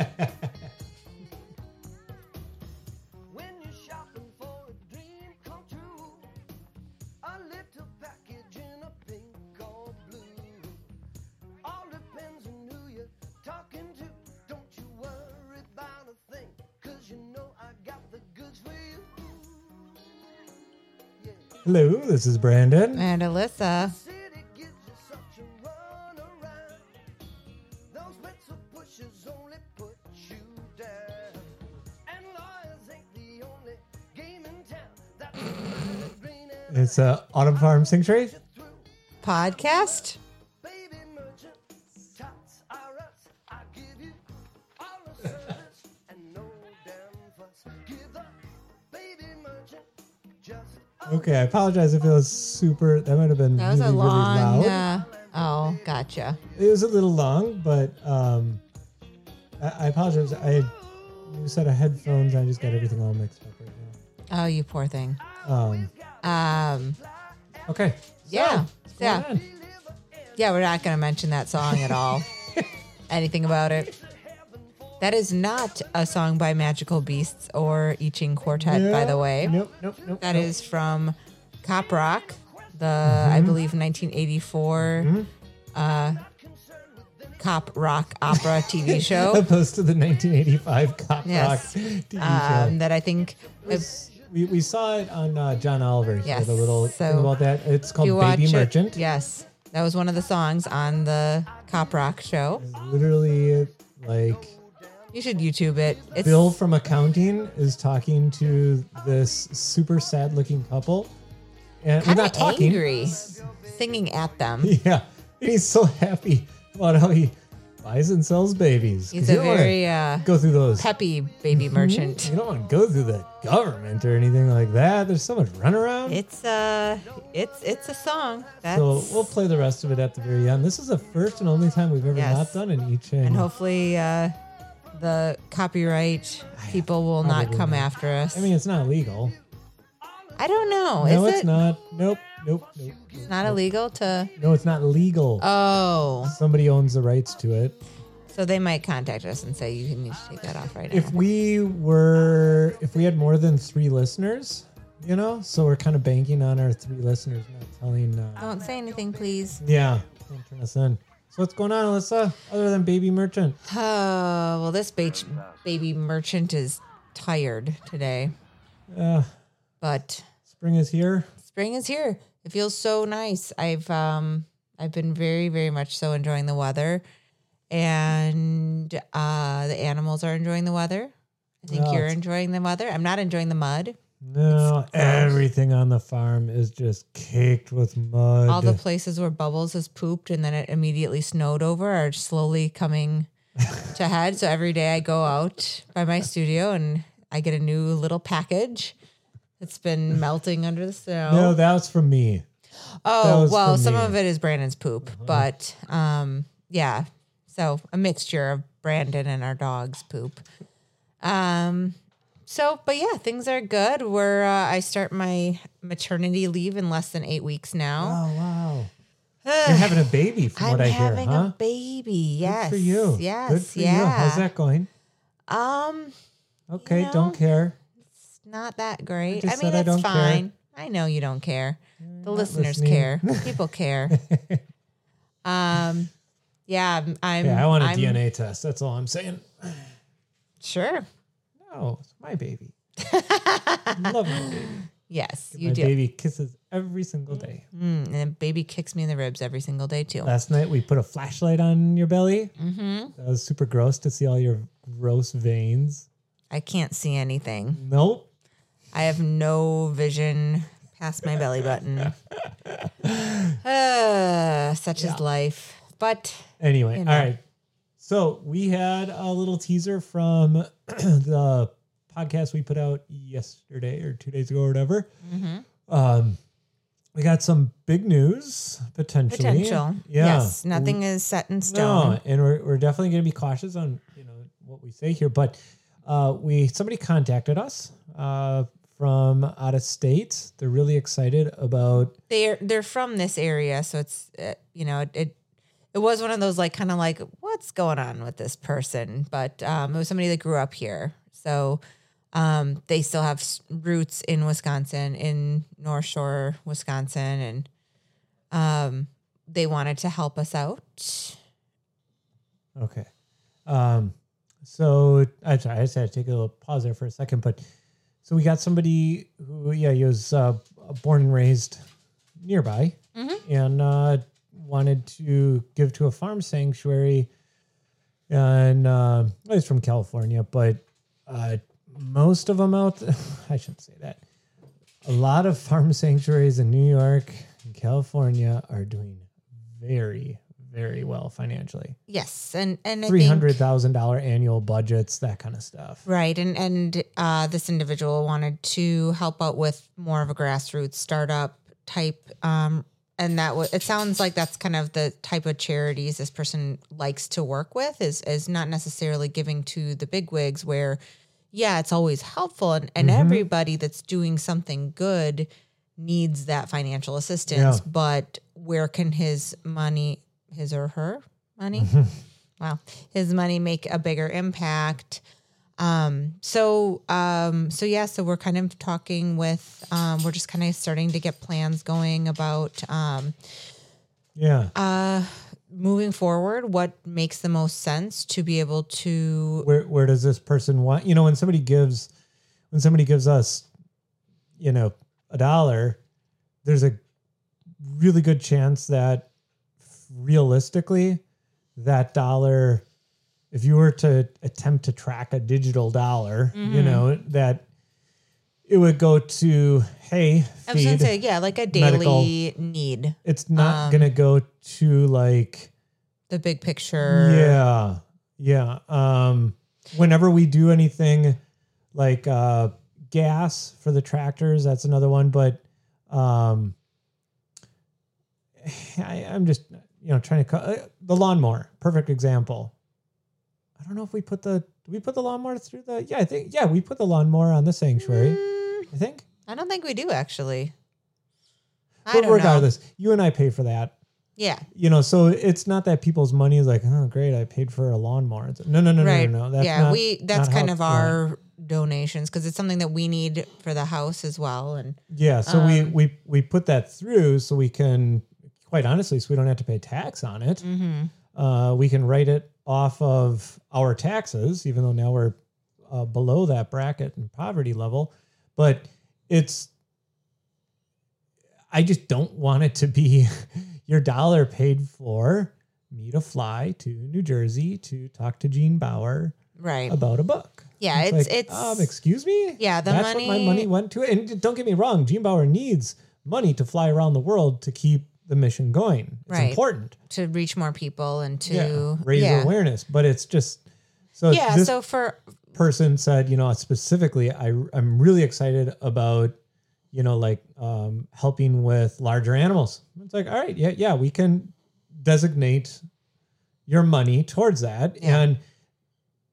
Hello, this is Brandon. And Alyssa. Give the baby merchant just podcast. Okay, I apologize if it was super. That might have been That was really, a long. really loud. Uh, oh, gotcha. It was a little long, but um, I, I apologize. I had a new set of headphones. I just got everything all mixed up right now. Oh, you poor thing. Um, Um, okay. yeah, So, yeah, on? yeah. We're not going to mention that song at all. Anything about it? That is not a song by Magical Beasts or I Ching Quartet, by the way. Nope, nope, nope. That nope. is from Cop Rock, the Mm-hmm. I believe 1984 uh, Cop Rock opera TV show. opposed to the 1985 Cop Yes. Rock TV Um, show. that I think We, we saw it on uh, John Oliver. Yes, a little so thing about that. It's called Baby it- Merchant. Yes, that was one of the songs on the Cop Rock show. Literally, like You should YouTube it. It's Bill from accounting is talking to this super sad looking couple. And we're not talking. angry, singing at them. Yeah. And he's so happy about how he buys and sells babies. He's a very uh, go through those. peppy baby merchant. You don't want to go through the government or anything like that. There's so much runaround. It's uh, it's it's a song. That's so we'll play the rest of it at the very end. This is the first and only time we've ever Yes. not done an each and hopefully uh, the copyright people will not come not. after us. I mean, it's not illegal. I don't know. no, Is it's it? not. Nope. Nope. Nope. It's not illegal to. No, it's not legal. Oh, Somebody owns the rights to it. so they might contact us and say you need to take that off right now. If we were, if we had more than three listeners, you know, so we're kind of banking on our three listeners, not telling. Uh, Don't say anything, please. yeah, don't turn us in. So what's going on, Alyssa? Other than Baby Merchant, Oh, well, this ba- baby merchant is tired today, uh, but spring is here. spring is here. It feels so nice. I've um I've been very very much so enjoying the weather, and uh, the animals are enjoying the weather. I think Oh, you're enjoying the weather. I'm not enjoying the mud. No, everything on the farm is just caked with mud. All the places where Bubbles has pooped and then it immediately snowed over are slowly coming to head. So every day I go out by my studio and I get a new little package that's been melting under the snow. no, that was from me. oh, well, some me. Uh-huh. of it is Brandon's poop, but um, yeah. So a mixture of Brandon and our dog's poop. Um, so, but yeah, things are good. We're uh, I start my maternity leave in less than eight weeks now. Oh wow, you're having a baby, from I'm what I hear, having huh? a baby. Yes. Good for you. Yes. Good for yeah. you. How's that going? Um, Okay, know, don't care. It's not that great. I, just mean, said I it's care. fine. I know you don't care. The listeners listening. care. People care. um, yeah, I'm. I'm Yeah, I want a I'm- DNA test. That's all I'm saying. Sure. No, it's my baby. Love my baby. Yes, you my do. baby kisses every single day. Mm, and baby kicks me in the ribs every single day too. Last night we put a flashlight on your belly. Mm-hmm. That was super gross to see all your gross veins. I can't see anything. Nope. I have no vision past my belly button. Uh, such is life. But Anyway, You know. all right. So we had a little teaser from the podcast we put out yesterday or two days ago or whatever. Mm-hmm. Um, we got some big news potentially. potential. Yeah. Yes, nothing is set in stone. No, and we're, we're definitely going to be cautious on you know what we say here. But uh, we somebody contacted us uh, from out of state. They're really excited about. They're they're from this area, so it's uh, you know it, it it was one of those like kind of like what's going on with this person, but um, it was somebody that grew up here, so um, they still have roots in Wisconsin, in North Shore, Wisconsin, and um, they wanted to help us out. Okay. Um, so I'm sorry, I just had to take a little pause there for a second, but so we got somebody who, yeah, he was uh, born and raised nearby and uh, wanted to give to a farm sanctuary. And uh, he's from California, but uh, most of them out, I shouldn't say that. A lot of farm sanctuaries in New York and California are doing very, very well financially Yes, and and three hundred thousand dollar annual budgets, that kind of stuff. Right. And and uh, this individual wanted to help out with more of a grassroots startup type. Um, and that w- it sounds like that's kind of the type of charities this person likes to work with is is not necessarily giving to the big wigs where yeah, it's always helpful and, and everybody that's doing something good needs that financial assistance, Yeah. but where can his money his or her money wow his money make a bigger impact um so um so yeah so we're kind of talking with um we're just kind of starting to get plans going about um Yeah. uh moving forward what makes the most sense to be able to where where does this person want? You know, when somebody gives, when somebody gives us, you know, a dollar, there's a really good chance that realistically, that dollar, if you were to attempt to track a digital dollar, Mm-hmm. you know, that it would go to, hey, I was gonna say yeah like a daily need it's not um, gonna go to like the big picture Yeah. Yeah. Um whenever we do anything like uh gas for the tractors, that's another one, but um I, I'm just you know trying to cut uh, the lawnmower, perfect example. I don't know if we put the we put the lawnmower through the yeah, I think yeah, we put the lawnmower on the sanctuary. Mm, I think. I don't think we do actually I But don't know regardless, you and I pay for that. yeah you know, so it's not that people's money is like, oh, great, I paid for a lawnmower. It's- No, no, no, right no, no, no. That's yeah not, we that's kind of going. our donations because it's something that we need for the house as well and Yeah, so we um, we we put that through so we can, quite honestly, so we don't have to pay tax on it. mm-hmm. Uh, we can write it off of our taxes, even though now we're uh, below that bracket and poverty level. But it's, I just don't want it to be your dollar paid for me to fly to New Jersey to talk to Gene Baur right about a book. Yeah, it's- like, it's- um, excuse me. Yeah, the that's what my money- money went to. And don't get me wrong, Gene Baur needs money to fly around the world to keep the mission going. It's Right. important to reach more people and to yeah, raise yeah. awareness. But it's just so Yeah, so for person said, you know, specifically, I I'm really excited about, you know, like um, helping with larger animals. It's like, all right, yeah, yeah, we can designate your money towards that, Yeah. and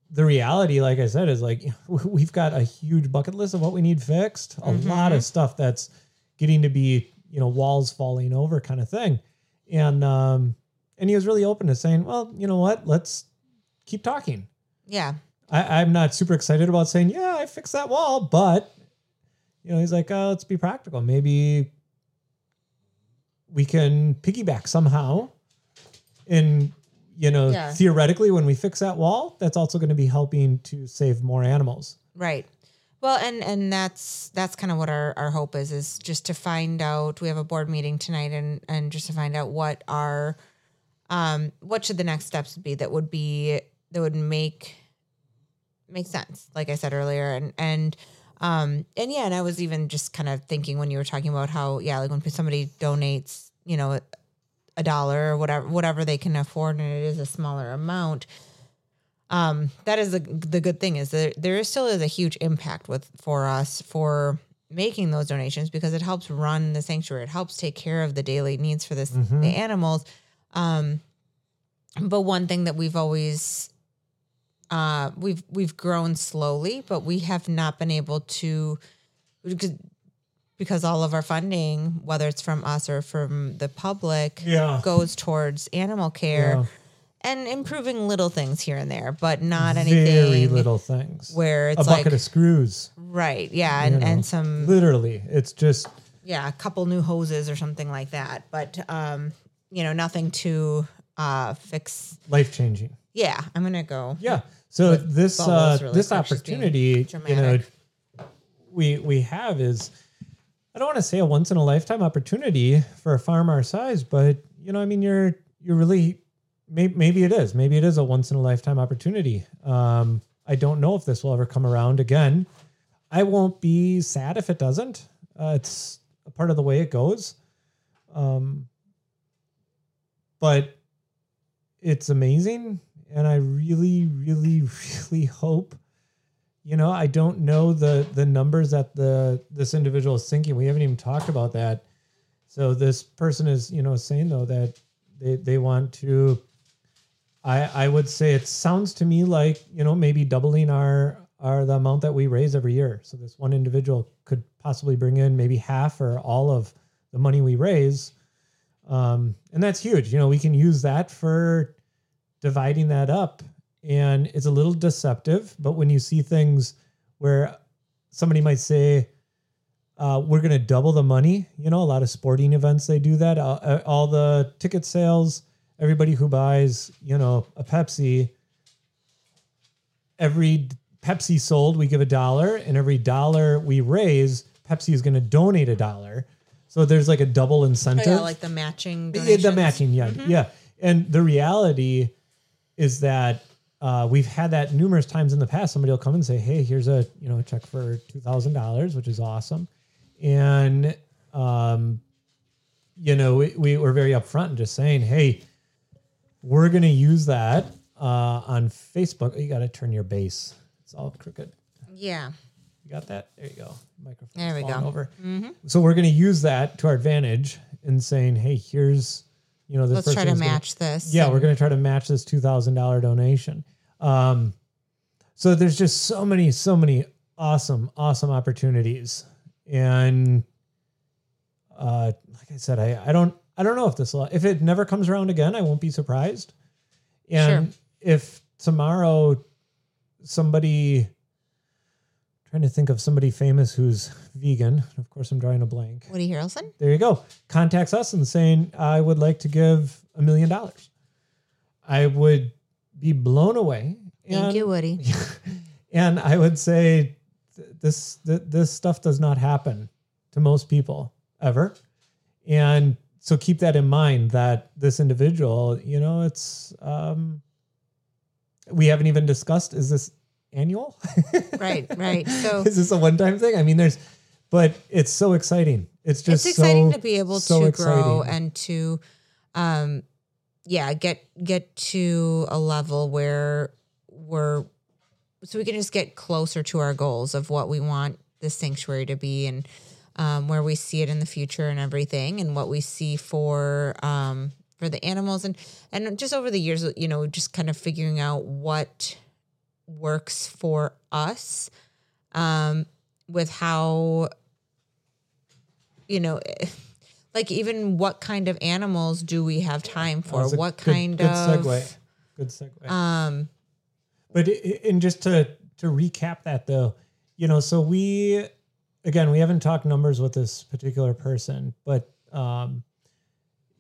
the reality, like I said, is like we've got a huge bucket list of what we need fixed. A lot Mm-hmm. of stuff that's getting to be, you know, walls falling over kind of thing, and um, and he was really open to saying, well, you know what, let's keep talking. yeah, I, I'm not super excited about saying, yeah, I fixed that wall, but you know, he's like, oh, let's be practical. Maybe we can piggyback somehow. And you know, Yeah. theoretically, when we fix that wall, that's also going to be helping to save more animals. right. Well, and and that's that's kind of what our, our hope is is just to find out. We have a board meeting tonight, and and just to find out what our um what should the next steps be that would be that would make make sense. Like I said earlier, and and um and yeah, and I was even just kind of thinking when you were talking about how yeah, like when somebody donates, you know, a dollar or whatever whatever they can afford, and it is a smaller amount. Um, that is the the good thing is that there is still is a huge impact with for us for making those donations because it helps run the sanctuary. It helps take care of the daily needs for this Mhm. the animals. Um, but one thing that we've always uh, we've we've grown slowly, but we have not been able to because because all of our funding, whether it's from us or from the public, Yeah. goes towards animal care Yeah. And improving little things here and there, but not anything Very little things. where it's a bucket like of screws. right, yeah, and, know. and some Literally, it's just yeah, a couple new hoses or something like that, but um, you know, nothing to uh fix. life changing. Yeah, I'm gonna go. Yeah. So this uh, really this quick, she's being opportunity, you know, we we have is I don't want to say a once in a lifetime opportunity for a farm our size, but you know, I mean, you're you're really maybe maybe it is maybe it is a once in a lifetime opportunity. Um, I don't know if this will ever come around again. I won't be sad if it doesn't. Uh, it's a part of the way it goes. Um, but it's amazing and i really really really hope you know i don't know the the numbers that the this individual is thinking we haven't even talked about that so this person is you know saying though that they they want to i i would say it sounds to me like you know maybe doubling our our the amount that we raise every year so this one individual could possibly bring in maybe half or all of the money we raise um, and that's huge. You know, we can use that for dividing that up, and it's a little deceptive. But when you see things where somebody might say, uh, "We're going to double the money," you know, a lot of sporting events they do that. Uh, uh, all the ticket sales, everybody who buys, you know, a Pepsi, every Pepsi sold, we give a dollar, and every dollar we raise, Pepsi is going to donate a dollar. So there's like a double Oh, incentive. yeah, like the matching. Donations. the matching, yeah, yeah. And the reality is that uh, we've had that numerous times in the past. Somebody will come and say, "Hey, here's a you know a check for two thousand dollars, which is awesome," and um, you know we, we were very upfront and just saying, "Hey, we're going to use that uh, on Facebook." You got to turn your base; it's all crooked. Yeah. You got that? There you go. Microphone. There we go. Mm-hmm. So we're going to use that to our advantage in saying, "Hey, here's you know this Let's try to person's gonna- match this. yeah, we're going to try to match this two thousand dollar donation. Um, so there's just so many, so many awesome, awesome opportunities, and uh, like I said, I, I don't, I don't know if this will, if it never comes around again, I won't be surprised. And if tomorrow somebody, trying to think of somebody famous who's vegan, of course I'm drawing a blank Woody Harrelson. there you go. Contacts us and saying, I would like to give a million dollars. I would be blown away. Thank And- you, Woody. And I would say th- this th- this stuff does not happen to most people ever. And so keep that in mind that this individual, you know, it's um we haven't even discussed is this annual? right, right. So is this a one-time thing? I mean, there's but it's so exciting. It's just it's exciting so- to be able so to grow and to um yeah get get to a level where we're so we can just get closer to our goals of what we want this sanctuary to be and um, where we see it in the future and everything and what we see for um, for the animals and and just over the years you know just kind of figuring out what works for us um, with how you know like even what kind of animals do we have time for what good- kind good of segue. Good segue. um But and just to to recap that though, you know, so we again we haven't talked numbers with this particular person, but um,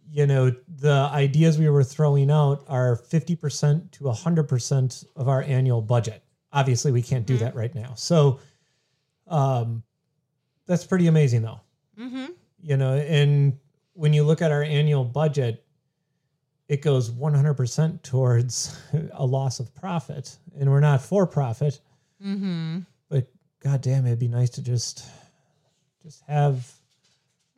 you know the ideas we were throwing out are fifty percent to hundred percent of our annual budget. Obviously, we can't do that right now, so um, that's pretty amazing though. mhm. You know, and when you look at our annual budget, it goes 100% towards a loss of profit and we're not for profit Mm-hmm. God damn it'd be nice to just just have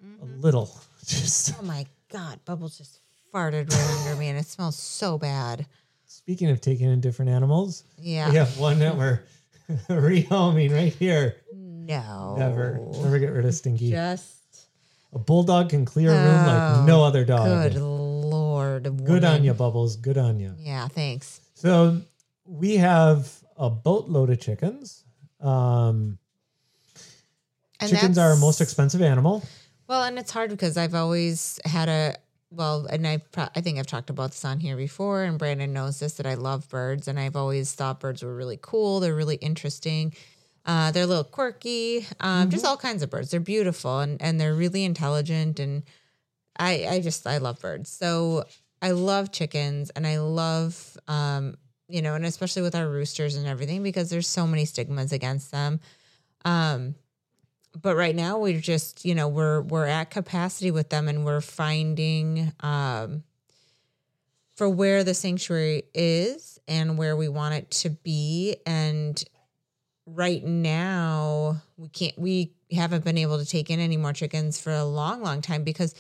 a mm-hmm. little just Oh my god, Bubbles just farted right under me and it smells so bad. speaking of taking in different animals Yeah. we have one that we're rehoming right here No. never never get rid of stinky Just a bulldog can clear a room like oh, no other dog good lord. good on you bubbles good on you Yeah, thanks. So we have a boatload of chickens. Um, And chickens are our most expensive animal. Well, and it's hard because I've always had a well, and I pro- I think I've talked about this on here before, and Brandon knows this that I love birds, and I've always thought birds were really cool. They're really interesting. Uh, they're a little quirky. Um, Just all kinds of birds. They're beautiful and and they're really intelligent, and I I just I love birds. So I love chickens, and I love um you know, and especially with our roosters and everything because there's so many stigmas against them. Um, but right now we're just you know we're we're at capacity with them and we're finding um for where the sanctuary is and where we want it to be and right now we can't we haven't been able to take in any more chickens for a long long time because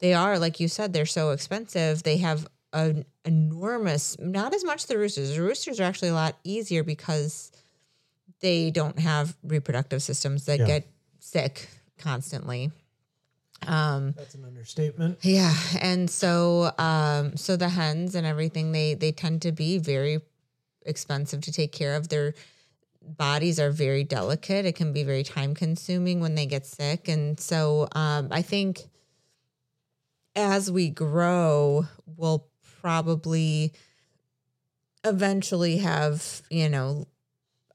they are like you said they're so expensive they have an enormous not as much the roosters the roosters are actually a lot easier because they don't have reproductive systems that Yeah. get sick constantly um That's an understatement. yeah, and so um so the hens and everything they they tend to be very expensive to take care of. Their bodies are very delicate. It can be very time consuming when they get sick and so um I think as we grow we'll probably eventually have, you know,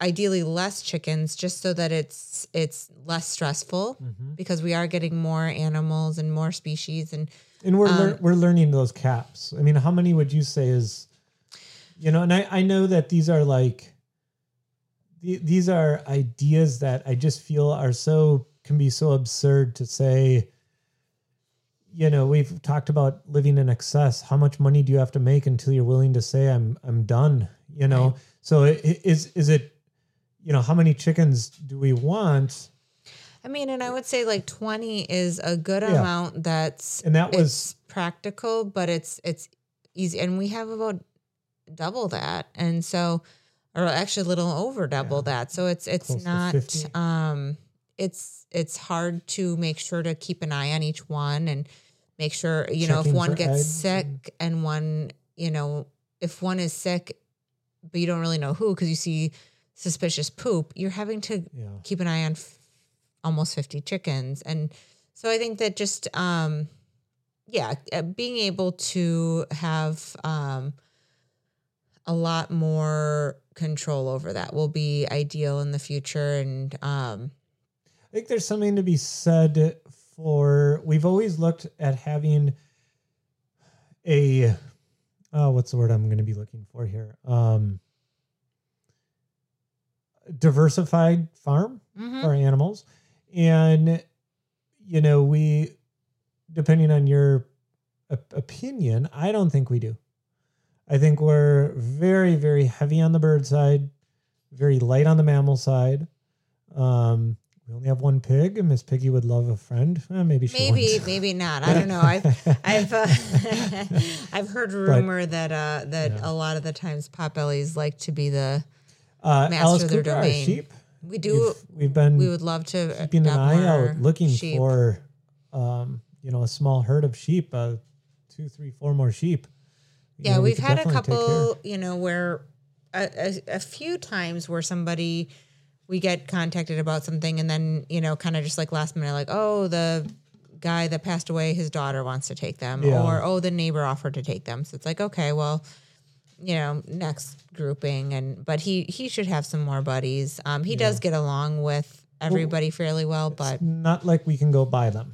ideally less chickens just so that it's it's less stressful Mhm. because we are getting more animals and more species and And we're lear- Um, we're learning those caps. I mean, how many would you say is, you know? And I I know that these are like, the- these are ideas that I just feel are so can be so absurd to say. You know, we've talked about living in excess. How much money do you have to make until you're willing to say I'm I'm done? You know, Right. so is is it, you know, how many chickens do we want? I mean, and I would say like 20 is a good Yeah. amount that's And that was practical, but it's it's easy and we have about double that. And so or actually a little over double that. So it's it's Close not um it's it's hard to make sure to keep an eye on each one and make sure you know if one gets sick and one you know if one is sick but you don't really know who because you see suspicious poop you're having to yeah. keep an eye on f- almost 50 chickens and so i think that just um yeah uh, being able to have um a lot more control over that will be ideal in the future and um I think there's something to be said for we've always looked at having a oh what's the word I'm going to be looking for here? Um diversified farm mhm. for animals. And you know we depending on your op- opinion I don't think we do. I think we're very very heavy on the bird side very light on the mammal side. Um we only have one pig, and Miss Piggy would love a friend. Eh, maybe she maybe won't. maybe not i don't know i've I've uh, I've heard rumor that uh that Yeah. a lot of the times potbellies like to be the uh, master Alice of their Cooper, domain. sheep. we do We've, we've been we would love to keeping an eye out, looking sheep. for, um, you know, a small herd of sheep, uh, two, three, four more sheep. You Yeah, know, we we've could had a definitely take care. couple, you know, where a, a, a few times where somebody we get contacted about something and then, you know, kind of just like last minute, like, oh, the guy that passed away, his daughter wants to take them, Yeah. or oh, the neighbor offered to take them. So it's like, okay, well, you know, next grouping, and but he he should have some more buddies. Um, he does get along with everybody fairly well, but It's not like we can go buy them.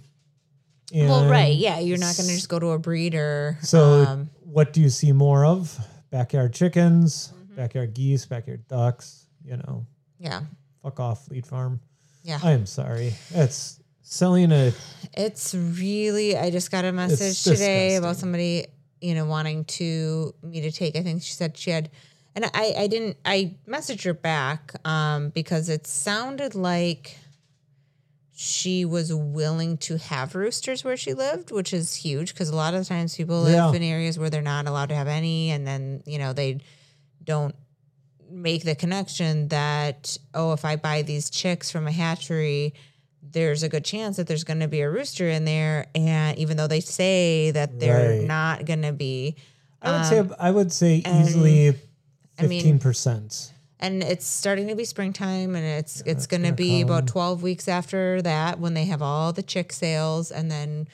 well, right, yeah, you're not going to just go to a breeder. So, um, what do you see more of? Backyard chickens, Mm-hmm. backyard geese, backyard ducks. You know, yeah, fuck off, lead farm. yeah. I am sorry. It's selling a It's really. I just got a message today about somebody, you know, wanting to me to take. I think she said she had, and I, I didn't. I messaged her back um, because it sounded like she was willing to have roosters where she lived, which is huge because a lot of the times people live Yeah. in areas where they're not allowed to have any, and then you know they don't make the connection that oh if i buy these chicks from a hatchery there's a good chance that there's going to be a rooster in there and even though they say that they're Right. not going to be I would say I would say Um, easily I mean- and it's starting to be springtime, and it's it's it's going to be about twelve weeks after that when they have all the chick sales, and then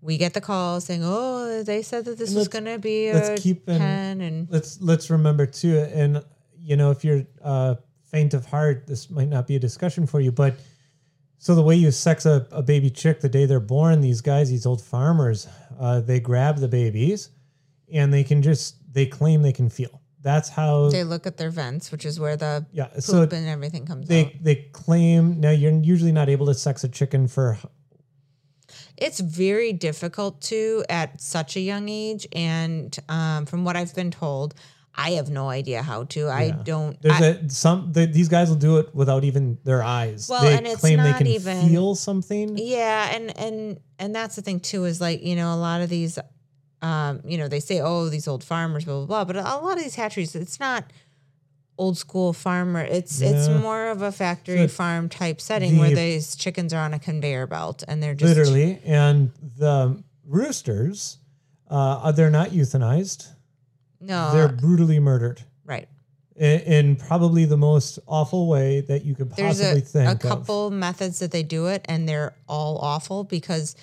we get the call saying, "Oh, they said that this was going to be a let's keep in- ten, and let's let's remember too and you know if you're uh faint of heart this might not be a discussion for you but so the way you sex a, a baby chick the day they're born these guys these old farmers uh, they grab the babies and they can just they claim they can feel that's how they look at their vents, which is where the yeah poop so and everything comes out. they they claim now you're usually not able to sex a chicken for It's very difficult to at such a young age, and um, from what I've been told, I have no idea how to. I don't. there's I, a some the, these guys will do it without even their eyes Well, they and it's claim they not can even- feel something yeah, and and and that's the thing too is like you know a lot of these, um, you know they say oh these old farmers blah blah blah, but a lot of these hatcheries it's not old school farmer. It's it's more of a factory So farm type setting where these chickens are on a conveyor belt and they're just literally and the roosters uh they're not euthanized no they're brutally murdered right. in, in probably the most awful way that you could There's possibly a, think a of. couple methods that they do it, and they're all awful because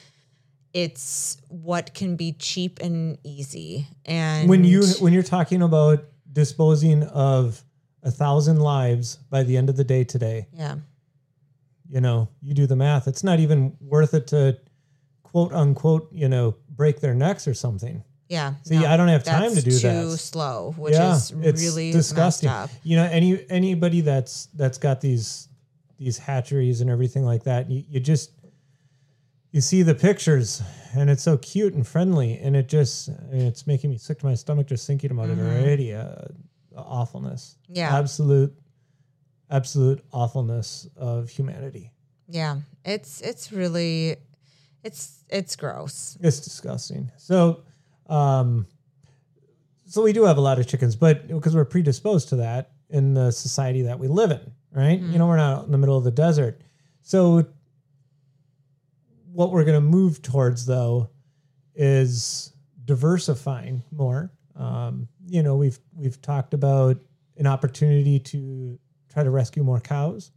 it's what can be cheap and easy. And when you when you're talking about disposing of a thousand lives by the end of the day today yeah, you know you do the math it's not even worth it to quote unquote you know break their necks or something yeah. See, I don't have time to do that. Too slow, which is really disgusting. You know, any anybody that's that's got these these hatcheries and everything like that, you, you just you see the pictures and it's so cute and friendly, and it just I mean, it's making me sick to my stomach just thinking about it already. Uh, awfulness, Mm-hmm. Yeah. absolute, absolute awfulness of humanity. Yeah, it's it's really it's it's gross. It's disgusting. So, um, so we do have a lot of chickens, but because we're predisposed to that in the society that we live in, right? You know, we're not in the middle of the desert. So, what we're going to move towards, though, is diversifying more. Um, you know, we've we've talked about an opportunity to try to rescue more cows.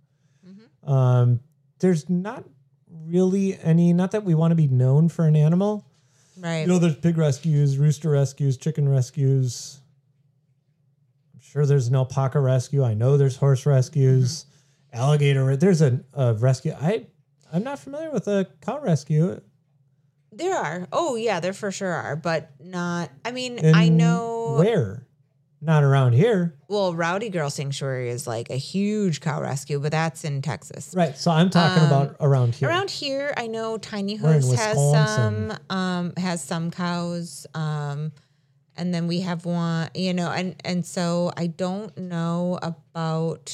Um, there's not really any. Not that we want to be known for an animal. Right. You know, there's pig rescues, rooster rescues, chicken rescues. I'm sure there's an alpaca rescue. I know there's horse rescues, mm-hmm. alligator. There's a, a rescue. I I'm not familiar with a cow rescue. there are. Oh yeah, there for sure are, but not. I mean, In I know. where, not around here, Well, Rowdy Girl Sanctuary is like a huge cow rescue, but that's in Texas. right? So I'm talking about around here. Um, Around here, I know Tiny Hooves has some um has some cows. Um and then we have one, you know, and and so I don't know about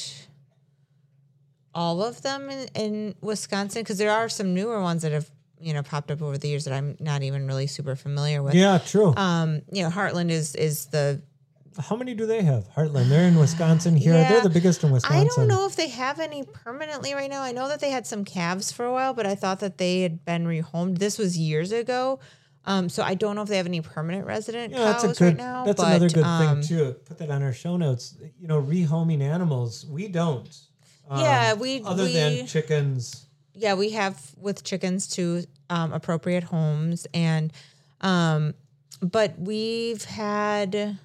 all of them in, in Wisconsin because there are some newer ones that have, you know, popped up over the years that I'm not even really super familiar with. yeah, true. Um, you know, Heartland is is the How many do they have? Heartland. They're in Wisconsin here. Yeah. They're the biggest in Wisconsin. I don't know if they have any permanently right now. I know that they had some calves for a while, but I thought that they had been rehomed. This was years ago. Um, so I don't know if they have any permanent resident Yeah, cows that's a good. right now. that's but, another good um, thing too. Put that on our show notes. You know, rehoming animals. We don't. Um, Yeah, we- other we- than chickens. Yeah, we have with chickens to um, appropriate homes, and um, but we've had.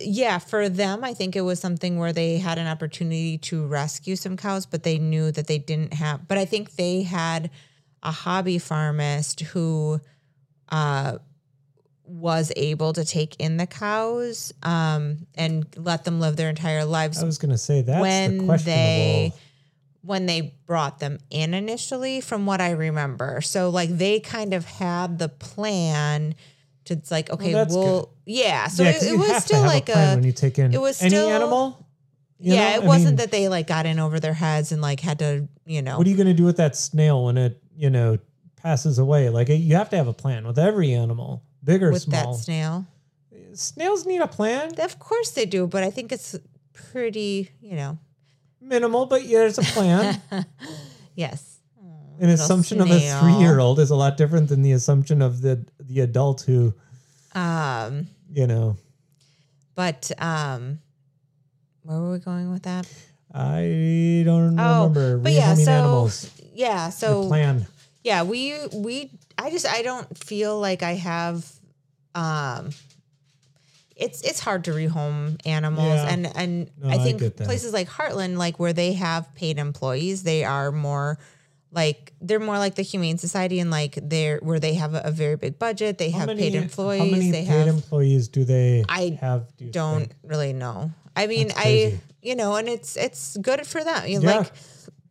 Yeah, for them, I think it was something where they had an opportunity to rescue some cows, but they knew that they didn't have. But I think they had a hobby farmist who uh, was able to take in the cows um, and let them live their entire lives I was going to say that when questionable. they when they brought them in initially from what i remember so like they kind of had the plan to it's like okay that's well yeah so yeah, it, it was still like plan a when you take in it was still, any animal. yeah know? it I wasn't mean, that they like got in over their heads and like had to you know What are you going to do with that snail when it you know passes away? Like you have to have a plan with every animal, big or with small. that snail Snails need a plan, of course they do but i think it's pretty you know minimal, but yeah, there's a plan. yes An assumption of a three-year-old is a lot different than the assumption of the the adult who um you know but um where were we going with that? I don't Oh, remember. but yeah, so animals. yeah, so plan. yeah, we we I just I don't feel like I have um it's it's hard to rehome animals Yeah. and and No, I I think that. places like Heartland like where they have paid employees, they are more like they're more like the Humane Society and like they're where they have a, a very big budget, they How have many, paid employees. How many they paid have employees do they I have? Do think? really know. I mean, I you know, and it's it's good for them. You Yeah. like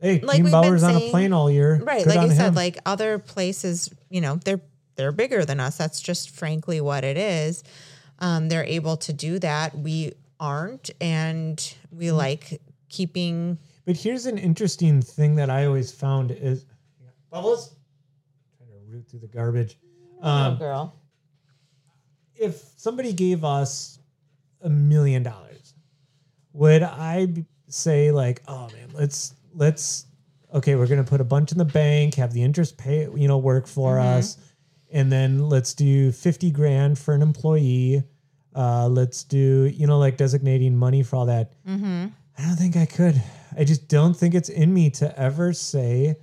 Hey, like Gene Baur's on a plane all year. right, Good like I said, him. like other places, you know, they're they're bigger than us. That's just frankly what it is. Um, they're able to do that. We aren't, and we Mm-hmm. like keeping. But here's an interesting thing that I always found is bubbles. Trying to root through the garbage. Um, girl. if somebody gave us a million dollars, would I say like, oh man, let's let's okay, we're gonna put a bunch in the bank, have the interest pay, you know, work for us, and then let's do fifty grand for an employee. Uh, let's do you know like designating money for all that. Mm-hmm. I don't think I could. I just don't think it's in me to ever say.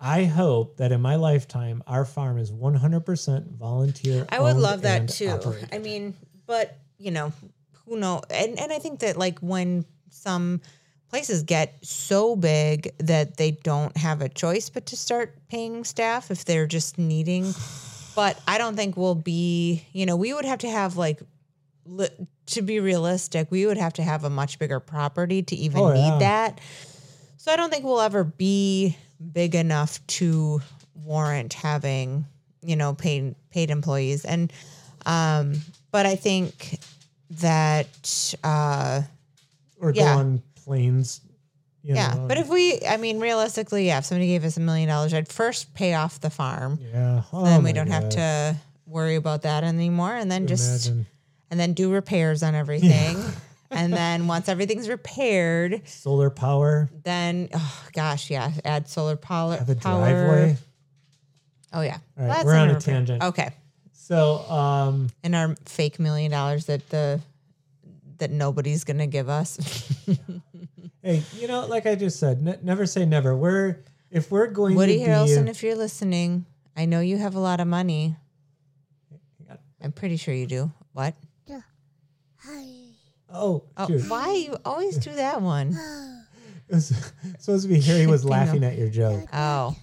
I hope that in my lifetime, our farm is 100% volunteer. I would love that too. operated. I mean, but you know, who know? And and I think that like when some places get so big that they don't have a choice but to start paying staff if they're just needing. But I don't think we'll be. You know, we would have to have like. To be realistic, we would have to have a much bigger property to even Oh, need yeah. that. So I don't think we'll ever be big enough to warrant having, you know, paid paid employees. And um, but I think that uh or yeah. go on planes. You yeah. know, But if we I mean realistically, yeah, if somebody gave us a million dollars, I'd first pay off the farm. yeah, oh then we don't have to worry about that anymore. And then just Imagine and then do repairs on everything. and then once everything's repaired, solar power. then oh gosh, yeah, add solar power. Have a power. driveway. Oh yeah, All right, That's we're on a tangent. Okay, So, um, and our fake million dollars that the that nobody's gonna give us. hey, you know, like I just said, ne- never say never. We're if we're going Woody to Harrelson, be, if you're listening, I know you have a lot of money. I'm pretty sure you do. What? Oh, Oh, shoot. why you always do that one? It was supposed to be Harry was laughing at your joke. Oh,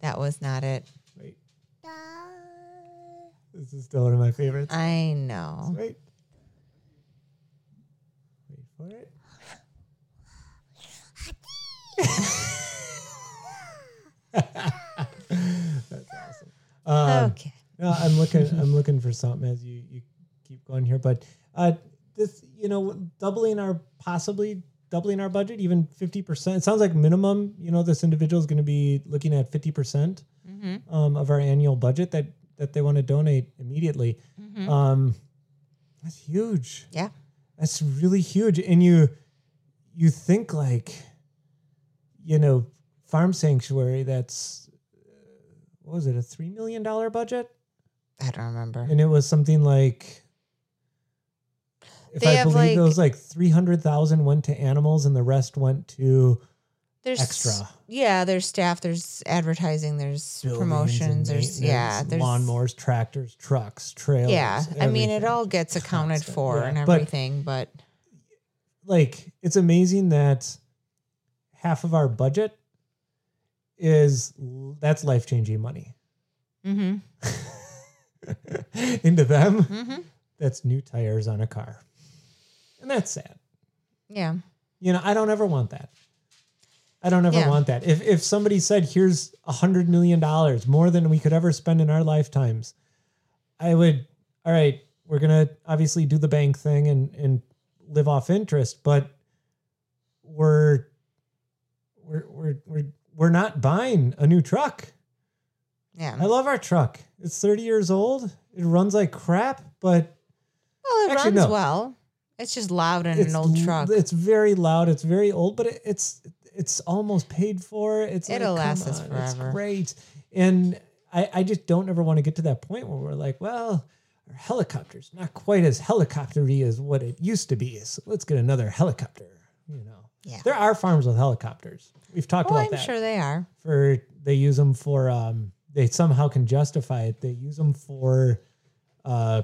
that was not it. Wait, this is still one of my favorites. I know. Wait. Wait for it. That's awesome. Um, okay. no, I'm looking. I'm looking for something as you you keep going here, but uh, this you know doubling our possibly doubling our budget, even fifty percent. It sounds like minimum. You know, this individual is going to be looking at fifty percent Mm-hmm. um, of our annual budget that that they want to donate immediately. Mm-hmm. Um, that's huge. Yeah. That's really huge. And you you think like, you know, farm sanctuary. That's uh, what was it? A three million dollar budget, I don't remember. and it was something like. If They I have, believe it like- was like three hundred thousand went to animals, and the rest went to There's extra. Yeah, there's staff, there's advertising, there's buildings promotions, there's yeah, there's lawnmowers, tractors, trucks, trailers. Yeah, I mean it all gets accounted Constant, for yeah. and But- everything, but like it's amazing that half of our budget is that's life changing money mm-hmm, into them. mm-hmm. That's new tires on a car, and that's sad. yeah, You know, I don't ever want that. I don't ever Yeah. want that. If if somebody said, "Here's a hundred million dollars, more than we could ever spend in our lifetimes," I would. All right, we're gonna obviously do the bank thing and and live off interest, but we're we're we're we're we're not buying a new truck. yeah. I love our truck. It's 30 years old. It runs like crap, but Well, it Actually, runs no. well. It's just loud in it's an old truck. It's very loud. It's very old, but it, it's it's almost paid for. It's It'll come last us on, forever. It's great, and I I just don't ever want to get to that point where we're like, well, our helicopter's not quite as helicoptery as what it used to be. So let's get another helicopter. You know, Yeah. there are farms with helicopters. We've talked Oh, about I'm that. sure they are. For they use them for um, they somehow can justify it. They use them for uh,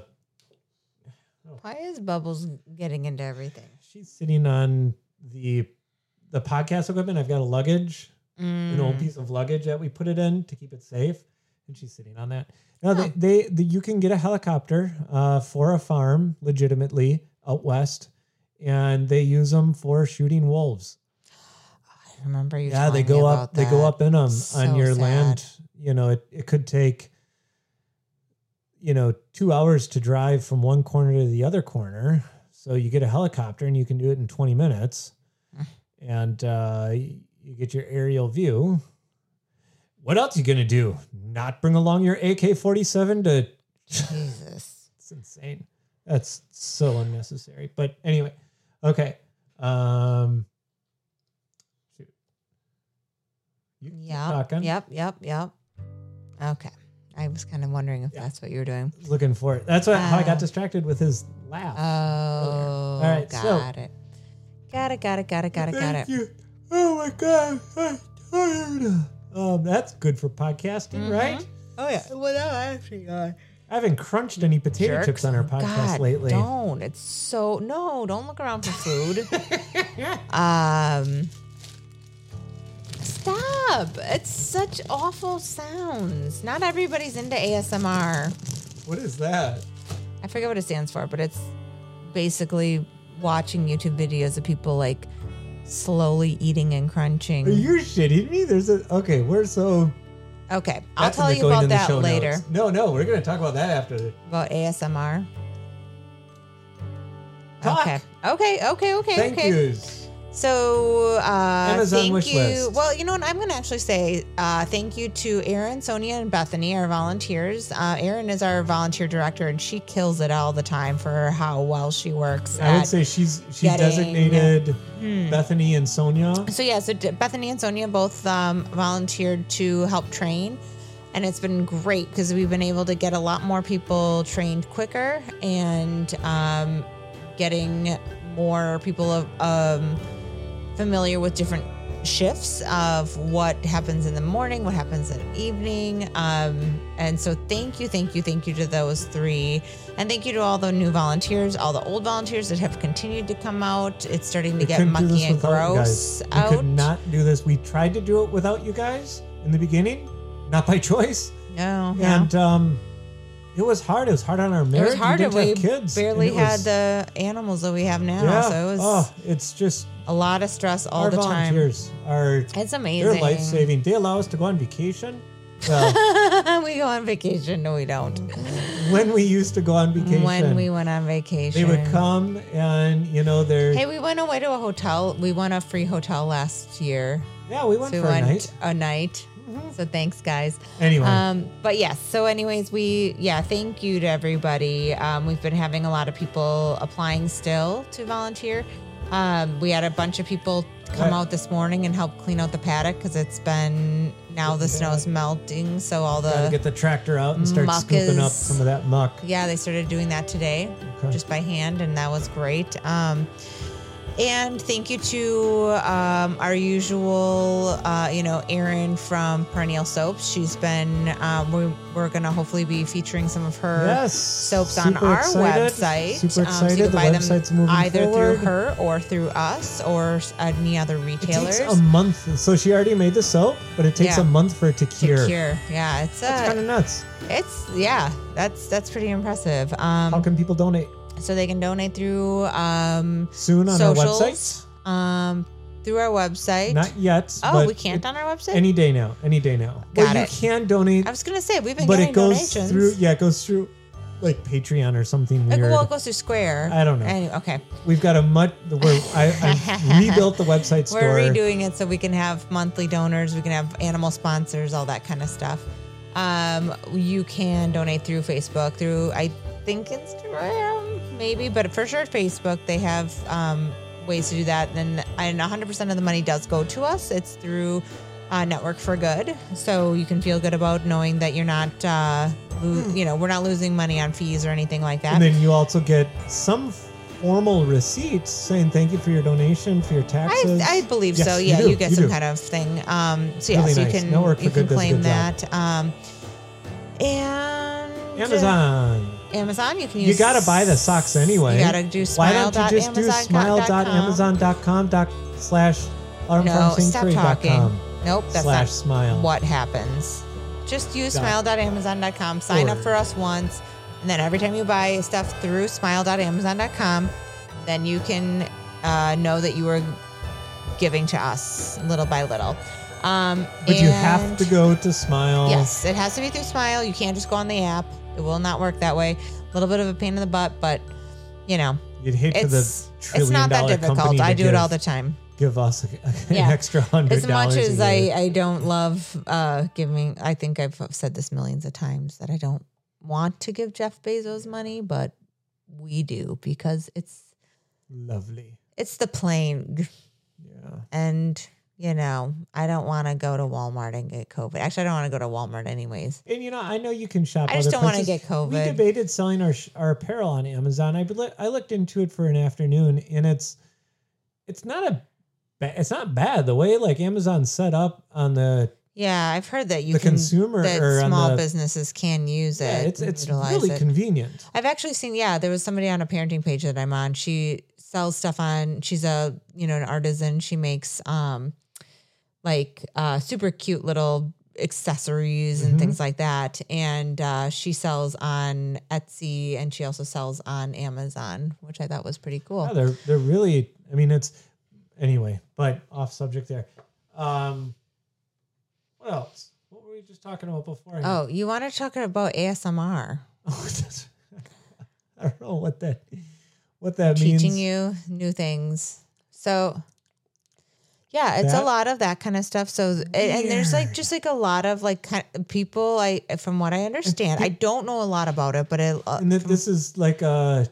Why is Bubbles getting into everything? she's sitting on the the podcast equipment. I've got a luggage, an old Mm. piece of luggage that we put it in to keep it safe, and she's sitting on that. No, they, they, the you can get a helicopter uh, for a farm legitimately out west, and they use them for shooting wolves. I remember you. yeah, they go up. They go up in them So on your sad. land. You know, it, it could take you know two hours to drive from one corner to the other corner. So you get a helicopter and you can do it in twenty minutes, Mm. and uh, you get your aerial view. What else are you gonna do? Not bring along your AK forty seven to Jesus. it's insane. That's so unnecessary. But anyway, okay. Um, shoot. You Yep. talking. Yep. Yep. Yep. Okay. I was kind of wondering if Yeah. that's what you were doing. Looking for it. That's what, how I Uh, got distracted with his laugh. Oh, right, so- got it. Got it. Got it. Got it. Got it. Got it. you. Oh my god, I'm tired. Um, that's good for podcasting, Mhm. right? Oh yeah. Well, no, actually, uh, I haven't crunched any potato jerks. chips on our podcast God, lately. Don't. It's so no. Don't look around for food. um. Stop! It's such awful sounds. Not everybody's into ASMR. What is that? I forget what it stands for, but it's basically watching YouTube videos of people like slowly eating and crunching. Are you shitting me? There's a okay. We're so. okay, I'll tell you about that later. notes. No, no, we're gonna talk about that after. About ASMR. Talk. Okay. Okay. Okay. Okay. Thank okay. yous. So uh, Amazon thank wish you. list. Well, you know what? I'm going to actually say uh, thank you to Erin, Sonia, and Bethany, our volunteers. Uh, Erin is our volunteer director, and she kills it all the time for how well she works. I would say she's she's getting- designated Hmm. Bethany and Sonia. So yeah, so Bethany and Sonia both um, volunteered to help train, and it's been great because we've been able to get a lot more people trained quicker and um, getting more people of, um, familiar with different shifts of what happens in the morning, what happens in the evening. Um, and so thank you, thank you, thank you to those three. And thank you to all the new volunteers, all the old volunteers that have continued to come out. It's starting to We get mucky and gross guys. out. We could not do this. We tried to do it without you guys in the beginning, not by choice. no, yeah. And um, it was hard. It was hard on our marriage. It was hard we we kids. barely had was- the animals that we have now. Yeah. So it was oh, it's just a lot of stress all the time. volunteers are It's amazing. they're life saving. They allow us to go on vacation. Well, we go on vacation. No, we don't. when we used to go on vacation, When we went on vacation. they would come and you know they're Hey, we went away to a hotel. We won a free hotel last year. yeah we went so for we a went night. a night. So thanks, guys. Anyway, Um, but yes, so anyways, we yeah, thank you to everybody. Um, we've been having a lot of people applying still to volunteer. Um, we had a bunch of people come out this morning and help clean out the paddock because it's been now the snow's melting, so all gotta the get the tractor out and start muck scooping up some of that muck. yeah they started doing that today Okay. just by hand, and that was great. Um, and thank you to um, our usual, uh, you know, Erin from Perennial Soaps. She's been, um, we're, we're going to hopefully be featuring some of her Yes, soaps on super our excited, website. Super excited. Um, so you can the buy them either forward. through her or through us or any other It retailers. takes a month. So she already made the soap, but it takes Yeah. a month for it to to cure. cure. Yeah, it's uh, kind of nuts. it's yeah, that's that's pretty impressive. Um, How can people donate? So they can donate through um, Soon on our socials, website? um, through our website. Not yet. oh, we can't it- on our website. Any day now. Any day now. Got well, it. you can donate, I was gonna say we've been but getting it goes donations. through. Yeah, it goes through like Patreon or something Like, weird. well, it goes through Square. I don't know. Anyway, okay, We've got a much. Where I, I rebuilt the website store. we're redoing it so we can have monthly donors. We can have animal sponsors, all that kind of stuff. Um, you can donate through Facebook, through I think Instagram, maybe, but for sure Facebook. They have um, ways to do that, and and 100% of the money does go to us. It's through uh, Network for Good, so you can feel good about knowing that you're not uh, lo- you know, we're not losing money on fees or anything like that. And then you also get some formal receipts saying thank you for your donation, for your taxes. I, I believe Yes, so. you Yeah, do, you, get you some do. kind of thing. Um, so Really yes, you nice. can Network for you can claim that. Um, and Amazon. Amazon, you can use. You got to buy the socks anyway. You gotta do Why don't you just do smile.amazon.com. slash No, stop talking. Nope, that's slash not smile. what happens. Just use Got smile.amazon.com, sign up for us once, and then every time you buy stuff through smile.amazon.com, then you can uh, know that you are giving to us little by little. Um, But you have and- to go to Smile. Yes, it has to be through Smile. You can't just go on the app. It will not work that way. A little bit of a pain in the butt, but you know, You'd hate for the it's trillion it's not that difficult. I do give, it all the time. give us a, an Yeah. extra hundred As much as I. I don't love uh, giving, I think I've said this millions of times that I don't want to give Jeff Bezos money, but we do because it's Lovely. it's the plane, Yeah. and you know I don't want to go to Walmart and get COVID. Actually, I don't want to go to Walmart anyways. And you know, I know you can shop. I just don't wanna places. get COVID. We debated selling our our apparel on Amazon. I I looked into it for an afternoon, and it's it's not a it's not bad the way like Amazon's set up on the Yeah, I've heard that you The can consumer that or small the- businesses can use it. yeah, it's it's really it. convenient. I've actually seen, yeah, there was somebody on a parenting page that I'm on. She sells stuff on, she's a, you know, an artisan. She makes um like uh super cute little accessories and Mhm. things like that. And uh she sells on Etsy and she also sells on Amazon, which I thought was pretty cool. Yeah, they're they're really. I mean, it's anyway, but off subject there. Um, what else? What were we just talking about before? Oh, you want to talk about ASMR? Oh, that's, I don't know what that what that means. teaching you new things. So yeah, it's That- a lot of that kind of stuff. So and, and there's like just like a lot of like kind of people. I from what I understand, I don't know a lot about it, but it, uh, and that this is like a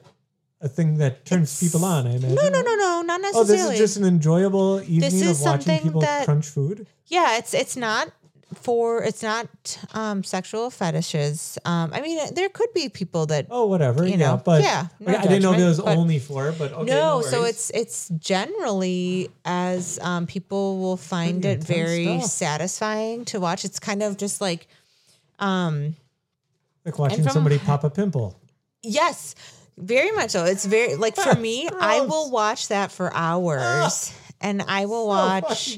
a thing that turns people on. I imagine. no, no, no, no, not necessarily. Oh, this is just an enjoyable evening This of watching people that- crunch food. yeah, it's it's not for it's not um sexual fetishes. Um, I mean, there could be people that Oh, whatever. You yeah, know, but yeah, no I didn't know there was only for. But okay, no, no, so it's it's generally as um, people will find Pretty it very stuff. satisfying to watch. It's kind of just like, um, like watching from- somebody pop a pimple. yes, very much so. It's very like for me, I will watch that for hours, and I will So watch.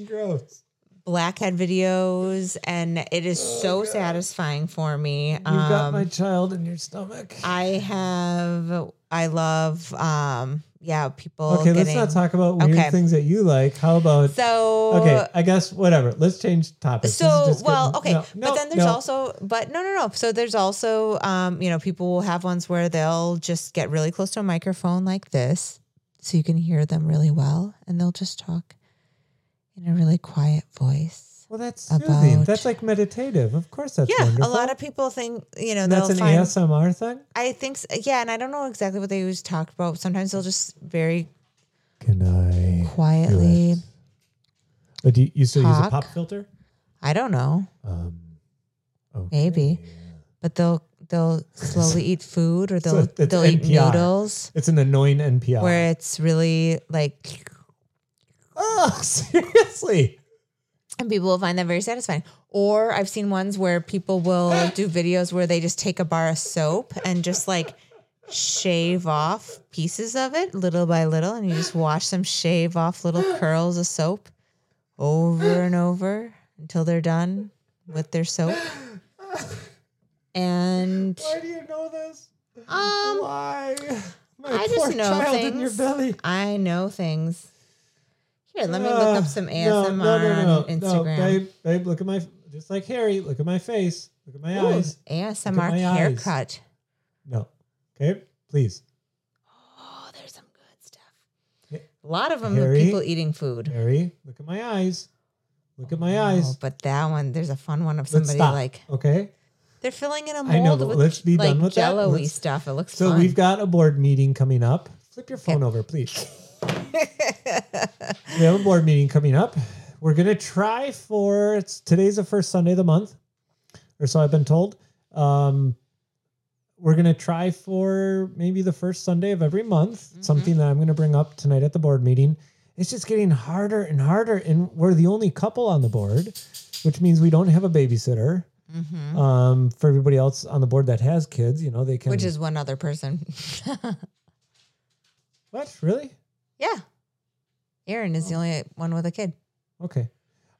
Blackhead videos, and it is so satisfying for me. You've got Um, my child in your stomach. I have, I love, um, yeah, people. Okay, let's not talk about weird Okay. things that you like. How about So okay? I guess whatever. Let's change topics. So well, getting- okay, no, but no, then there's no. also, but no, no, no. So there's also, um, you know, people will have ones where they'll just get really close to a microphone like this, so you can hear them really well, and they'll just talk in a really quiet voice. Well, that's soothing. about- That's like meditative. Of course, that's yeah, wonderful. a lot of people think, you know, that's an find. ASMR thing. I think, s yeah, and I don't know exactly what they always talk about. Sometimes they'll just very Can I quietly. But do you, you still use a pop filter? I don't know, Um, okay. maybe, but they'll they'll slowly eat food or they'll it's they'll eat noodles. It's an annoying NPR. where it's really like oh, seriously? and people will find that very satisfying or i've seen ones where people will do videos where they just take a bar of soap and just like shave off pieces of it little by little and you just watch them shave off little curls of soap over and over until they're done with their soap and Why do you know this? um Why? My I poor just know child things. in your belly. i know things here let me look up ah, some asmr no, no, no, no, on instagram babe, babe, look at my just like Harry. Look at my face. Look at my Ooh, eyes. ASMR my eyes. haircut. No. Okay, please, Oh, there's some good stuff. A lot of them are people eating food. Harry. Look at my eyes. Look at my Oh, eyes. but that one, there's a fun one of somebody like Okay. they're filling in a I know, mold with let's be like done with that. jello-y Let's- stuff. It looks So fun. we've got a board meeting coming up. Flip your phone over, please. we have a board meeting coming up. We're gonna try for it's today's the first Sunday of the month, or so I've been told. Um, we're gonna try for maybe the first Sunday of every month. Mm-hmm. Something that I'm gonna bring up tonight at the board meeting. It's just getting harder and harder, and we're the only couple on the board, which means we don't have a babysitter. Um, for everybody else on the board that has kids, you know, they can. Which is one other person. what really? Yeah. Aaron is the only one with a kid. Okay.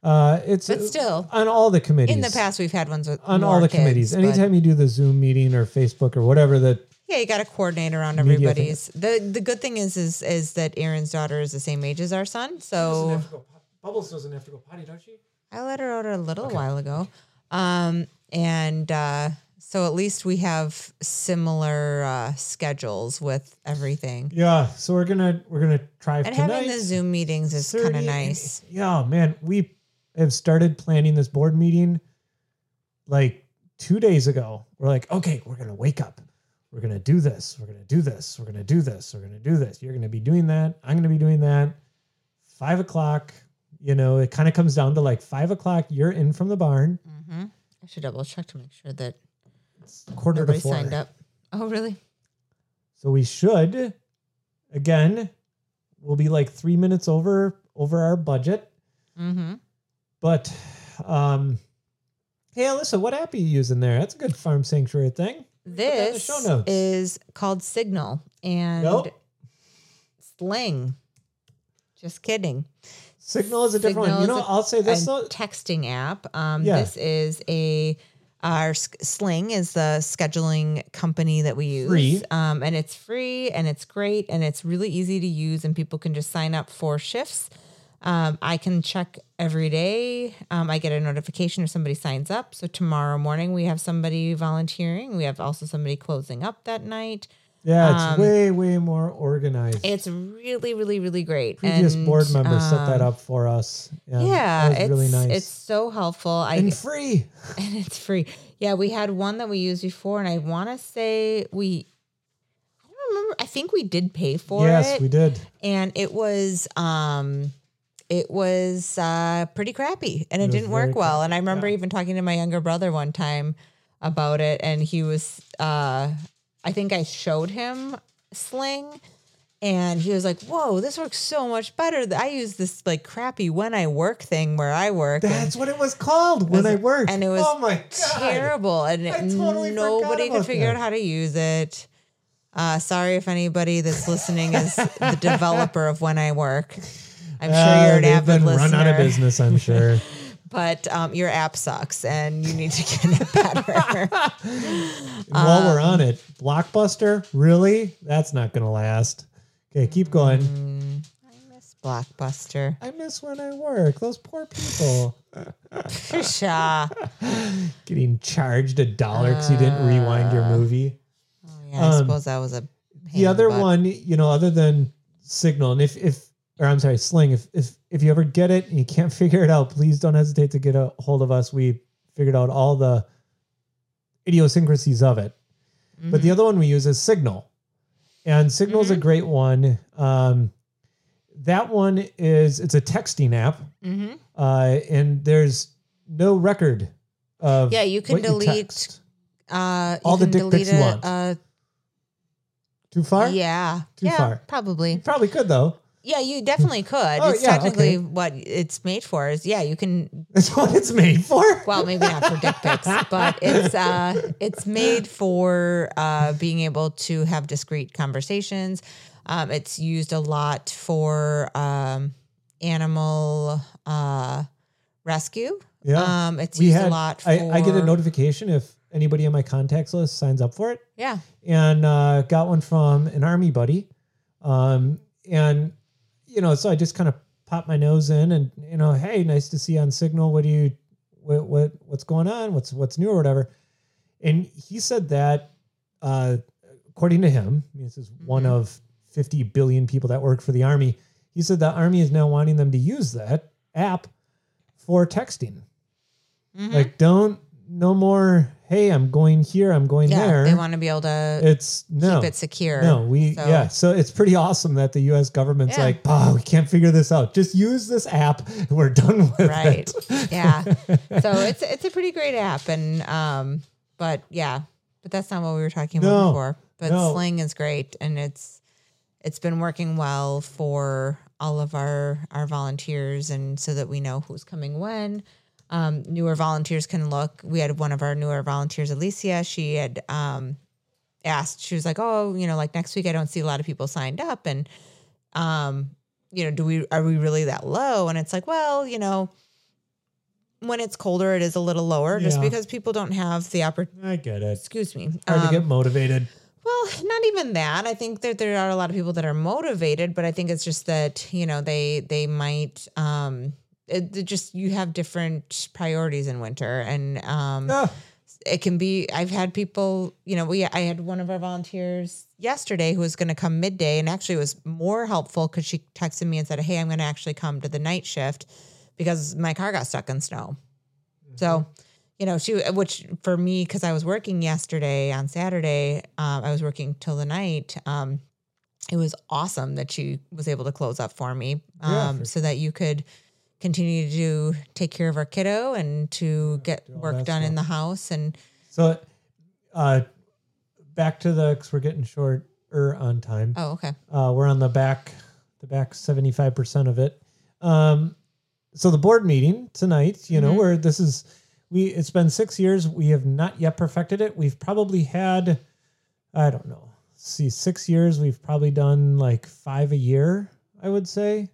Uh, it's But still, on all the committees. In the past, we've had ones with on more all the kids, committees. but- Anytime you do the Zoom meeting or Facebook or whatever that Yeah, you got to coordinate around Media thing. everybody's. The the good thing is is is that Aaron's daughter is the same age as our son, so Bubbles doesn't have to go potty, don't she? I let her out a little while ago. Um, and uh, so at least we have similar uh, schedules with everything. Yeah. So we're gonna we're gonna try And tonight. having the Zoom meetings is kind of nice. Yeah, man, we have started planning this board meeting like two days ago. We're like, okay, we're gonna wake up. We're gonna do this. We're gonna do this. We're gonna do this. We're gonna do this. You're gonna be doing that. I'm gonna be doing that. Five o'clock. You know, it kind of comes down to like five o'clock. You're in from the barn. hmm I should double check to make sure that Quarter nobody to four. signed up. Oh, really? So we should, again, we'll be like three minutes over over our budget. Mm-hmm. But um hey Alyssa, what app are you using there? That's a good farm sanctuary thing. that in the This is called Signal and Nope. Sling. Just kidding. Signal is a different Signal one. You know, I'll say this a though. texting app. Um, Yeah. This is a our Sling is the scheduling company that we use. Free. Um, and it's free and it's great and it's really easy to use and people can just sign up for shifts. Um, I can check every day. Um, I get a notification if somebody signs up. So tomorrow morning we have somebody volunteering. We have also somebody closing up that night. Yeah, it's um, way, way more organized. It's really, really, really great. Previous And, board members set that um, up for us. Yeah, was it's really nice. it's so helpful. I and free. and it's free. Yeah, we had one that we used before, and I want to say we. I don't remember. I think we did pay for yes, it, Yes, we did. and it was um, it was uh pretty crappy, and it, It didn't work well. crappy, And I remember yeah. even talking to my younger brother one time about it, and he was uh, I think I showed him Sling. And he was like, "Whoa, this works so much better. I use this like crappy when I work thing where I work, That's what it was called when I was- worked. and it was oh my god. terrible and totally nobody could figure that. out how to use it uh, sorry if anybody that's listening is the developer of when i work i'm sure Ah, you're an they've avid been listener run out of business, I'm sure. but um, your app sucks and you need to get it better And while we're Um, on it, Blockbuster, really? That's not going to last. Okay, keep going. Mm. i miss blockbuster I miss when I work. Those poor people Sha. getting charged a dollar because you didn't rewind your Uh, movie. Oh, yeah i Um, suppose that was a pain The in other butt. one, you know, other than Signal, and if if or I'm sorry, Sling, if if if you ever get it and you can't figure it out, please don't hesitate to get a hold of us. We figured out all the idiosyncrasies of it. But the other one we use is Signal. And Signal is a great one. Um, that one is it's a texting app, Mhm. uh, and there's no record of Yeah, you can what delete text. uh you all the dick pics you want. uh Too far? Yeah. Too yeah, far. probably. You probably could though. Yeah, you definitely could. Oh, it's yeah, technically okay. what it's made for is yeah, you can That's what it's made for. well, maybe not for dick pics, but it's uh it's made for uh being able to have discreet conversations. Um it's used a lot for um animal uh rescue. Yeah. Um it's we used had, a lot for I, I get a notification if anybody on my contacts list signs up for it. Yeah. and uh, got one from an army buddy. Um, and you know, so I just kind of popped my nose in, and you know, hey, nice to see you on Signal. What do you, what, what, what's going on? What's what's new or whatever? And he said that, uh, according to him, this is one Mhm. of fifty billion people that work for the army. He said the army is now wanting them to use that app for texting. Mhm. Like, don't no more. Hey, I'm going here. I'm going yeah, there. they want to be able to It's no, keep it secure. no. We So- yeah. So it's pretty awesome that the U.S. government's Yeah. like, oh, we can't figure this out. Just use this app. and We're done with Right. it. yeah. So it's it's a pretty great app and um but yeah. but that's not what we were talking about No, before. But no. Sling is great, and it's it's been working well for all of our our volunteers, and so that we know who's coming when. Um, newer volunteers can look. We had one of our newer volunteers, Alicia. She had um, asked. She was like, "Oh, you know, like next week, I don't see a lot of people signed up, and um, you know, do we are we really that low?" And it's like, well, you know. When it's colder, it is a little lower just because people don't have the opportunity I get it. excuse me. Hard Um, to get motivated. well, not even that. I think that there are a lot of people that are motivated, but I think it's just that you know they they might um it, it just you have different priorities in winter, and um Ah, it can be. I've had people, you know, we I had one of our volunteers yesterday who was going to come midday, and actually was more helpful because she texted me and said, "Hey, I'm going to actually come to the night shift because my car got stuck in snow." So, you know, she which for me because I was working yesterday on Saturday, um, I was working till the night. Um, it was awesome that she was able to close up for me, Yeah, um, for so that you could continue to take care of our kiddo and to get work done in the house and So, uh, back to the because we're getting short shorter on time. oh okay Uh, we're on the back, the back seventy five percent of it. Um, so the board meeting tonight, you know, Mhm. where this is, we it's been six years. We have not yet perfected it. We've probably had, I don't know, see, six years. We've probably done like five a year. I would say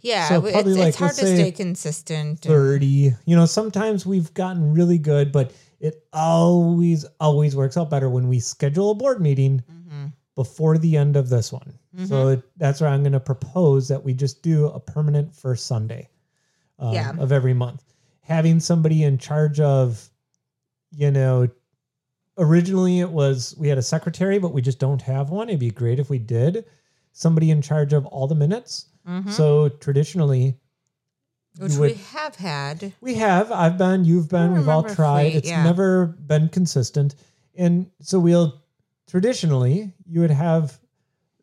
yeah So probably it's, like, it's hard to stay consistent thirty. You know, sometimes we've gotten really good, but it always always works out better when we schedule a board meeting Mhm. before the end of this one. So Mhm. it, that's where I'm going to propose that we just do a permanent first Sunday um, Yeah. of every month. Having somebody in charge of, you know, originally it was we had a secretary, but we just don't have one. It'd be great if we did. Somebody in charge of all the minutes. Mhm. So traditionally, which you we have had we have. I've been. You've been. We've all tried. it's yeah. never been consistent, and so we'll traditionally you would have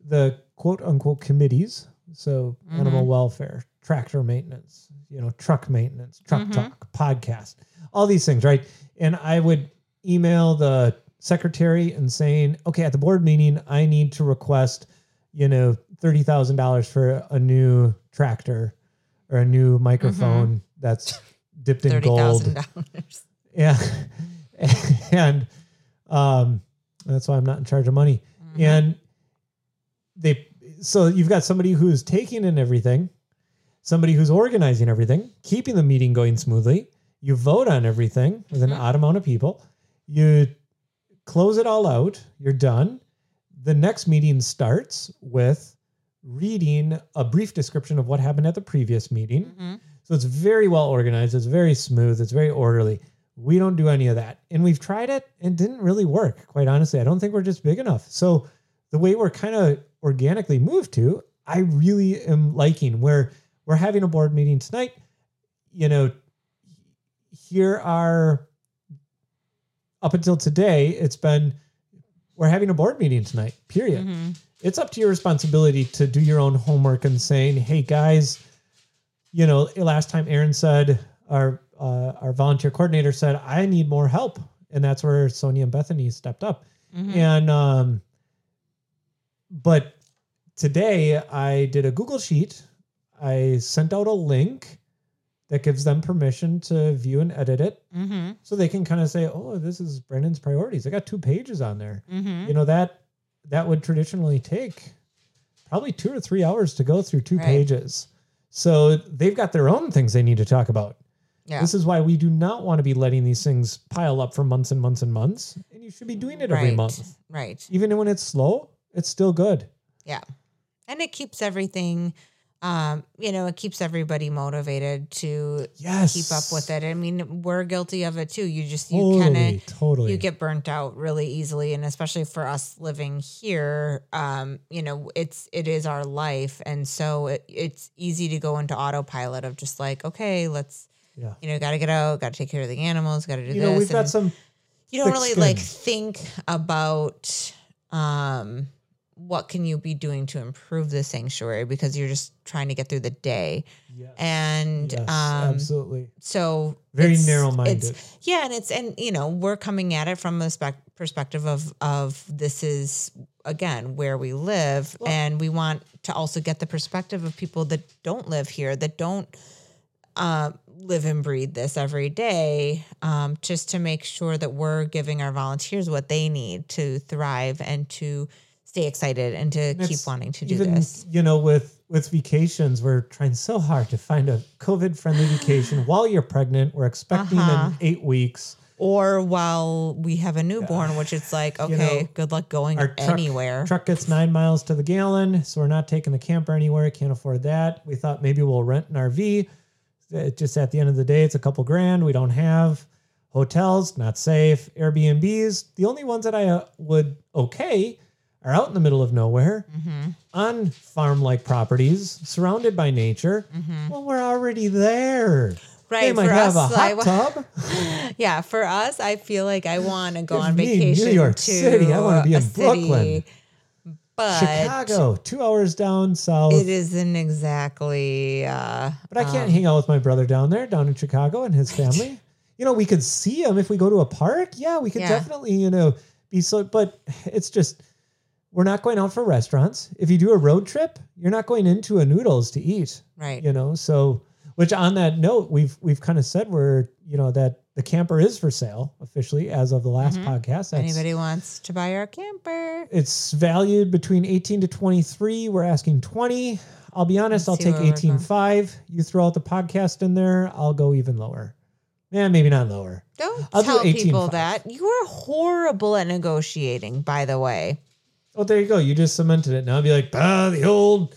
the quote unquote committees. So animal Mhm. welfare, tractor maintenance, you know, truck maintenance, truck Mhm. talk, podcast, all these things, right? And I would email the secretary and saying, okay, at the board meeting, I need to request, you know, thirty thousand dollars for a new tractor or a new microphone that's dipped in gold. thousand dollars. Yeah. and um that's why I'm not in charge of money. Mm-hmm. And they so you've got somebody who's taking in everything, somebody who's organizing everything, keeping the meeting going smoothly. You vote on everything with an Mhm. odd amount of people. You close it all out. You're done. The next meeting starts with reading a brief description of what happened at the previous meeting. Mhm. So it's very well organized. It's very smooth. It's very orderly. We don't do any of that. And we've tried it and didn't really work, quite honestly. I don't think we're just big enough. So the way we're kind of organically moved to, I really am liking where we're having a board meeting tonight. You know, here are up until today, it's been we're having a board meeting tonight, period Mhm. it's up to your responsibility to do your own homework and saying, "Hey guys, you know, last time Erin said our uh, our volunteer coordinator said I need more help," and that's where Sonia and Bethany stepped up. Mhm. And um, but today I did a Google sheet. I sent out a link that gives them permission to view and edit it, Mhm. so they can kind of say, "Oh, this is Brendan's priorities." I got two pages on there Mhm. you know that that would traditionally take probably two or three hours to go through two Right. pages so they've got their own things they need to talk about Yeah. this is why we do not want to be letting these things pile up for months and months and months and you should be doing it every month Right. even when it's slow it's still good Yeah. And it keeps everything um, you know, it keeps everybody motivated to yes. keep up with it. I mean, we're guilty of it too. You just you totally kind of totally. you get burnt out really easily. And especially for us living here um you know it's it is our life. And so it, it's easy to go into autopilot of just like okay let's yeah. you know got to get out got to take care of the animals got to do you this know we've got some you don't really like think about um what can you be doing to improve the sanctuary because you're just trying to get through the day. Yes. And yes, um, absolutely. so Very narrow-minded. Yeah, and it's and you know we're coming at it from a spec- perspective of of this is again where we live, and we want to also get the perspective of people that don't live here, that don't uh, live and breathe this every day, um, just to make sure that we're giving our volunteers what they need to thrive and to stay excited and to keep wanting to do even, this. You know, with with vacations, we're trying so hard to find a COVID friendly vacation while you're pregnant. We're expecting Uh-huh. in eight weeks. Or while we have a newborn, which it's like, okay, know, good luck going Our truck, anywhere. truck gets nine miles to the gallon, so we're not taking the camper anywhere. Can't afford that. We thought maybe we'll rent an RV. It just at the end of the day, it's a couple grand. We don't have hotels, not safe. Airbnbs, the only ones that I uh, would okay are out in the middle of nowhere Mm-hmm. on farm like properties, surrounded by nature. Well, we're already there. They Mm-hmm. Might for have us, a hot tub. Yeah, for us, I feel like I want to go on me New vacation York to City. I wanna be a in Brooklyn. city, but Chicago, two hours down south. it isn't exactly. Uh, But I can't hang out with my brother down there, down in Chicago, and his family. You know, we could see him if we go to a park. Yeah, we could Yeah. definitely, you know, be so. But it's just we're not going out for restaurants. If you do a road trip, you're not going into a noodles to eat. right. You know, so which on that note, we've we've kind of said we're you know that the camper is for sale officially as of the last mm-hmm. podcast. That's, Anybody wants to buy our camper? It's valued between 18 to 23. We're asking 20. I'll be honest, I'll take where we're 18.5. You throw out the podcast in there, I'll go even lower. Yeah, maybe not lower. Don't I'll do tell people that. You are horrible at negotiating, by the way. Oh, there you go. You just cemented it. Now I'd be like, ah, the old,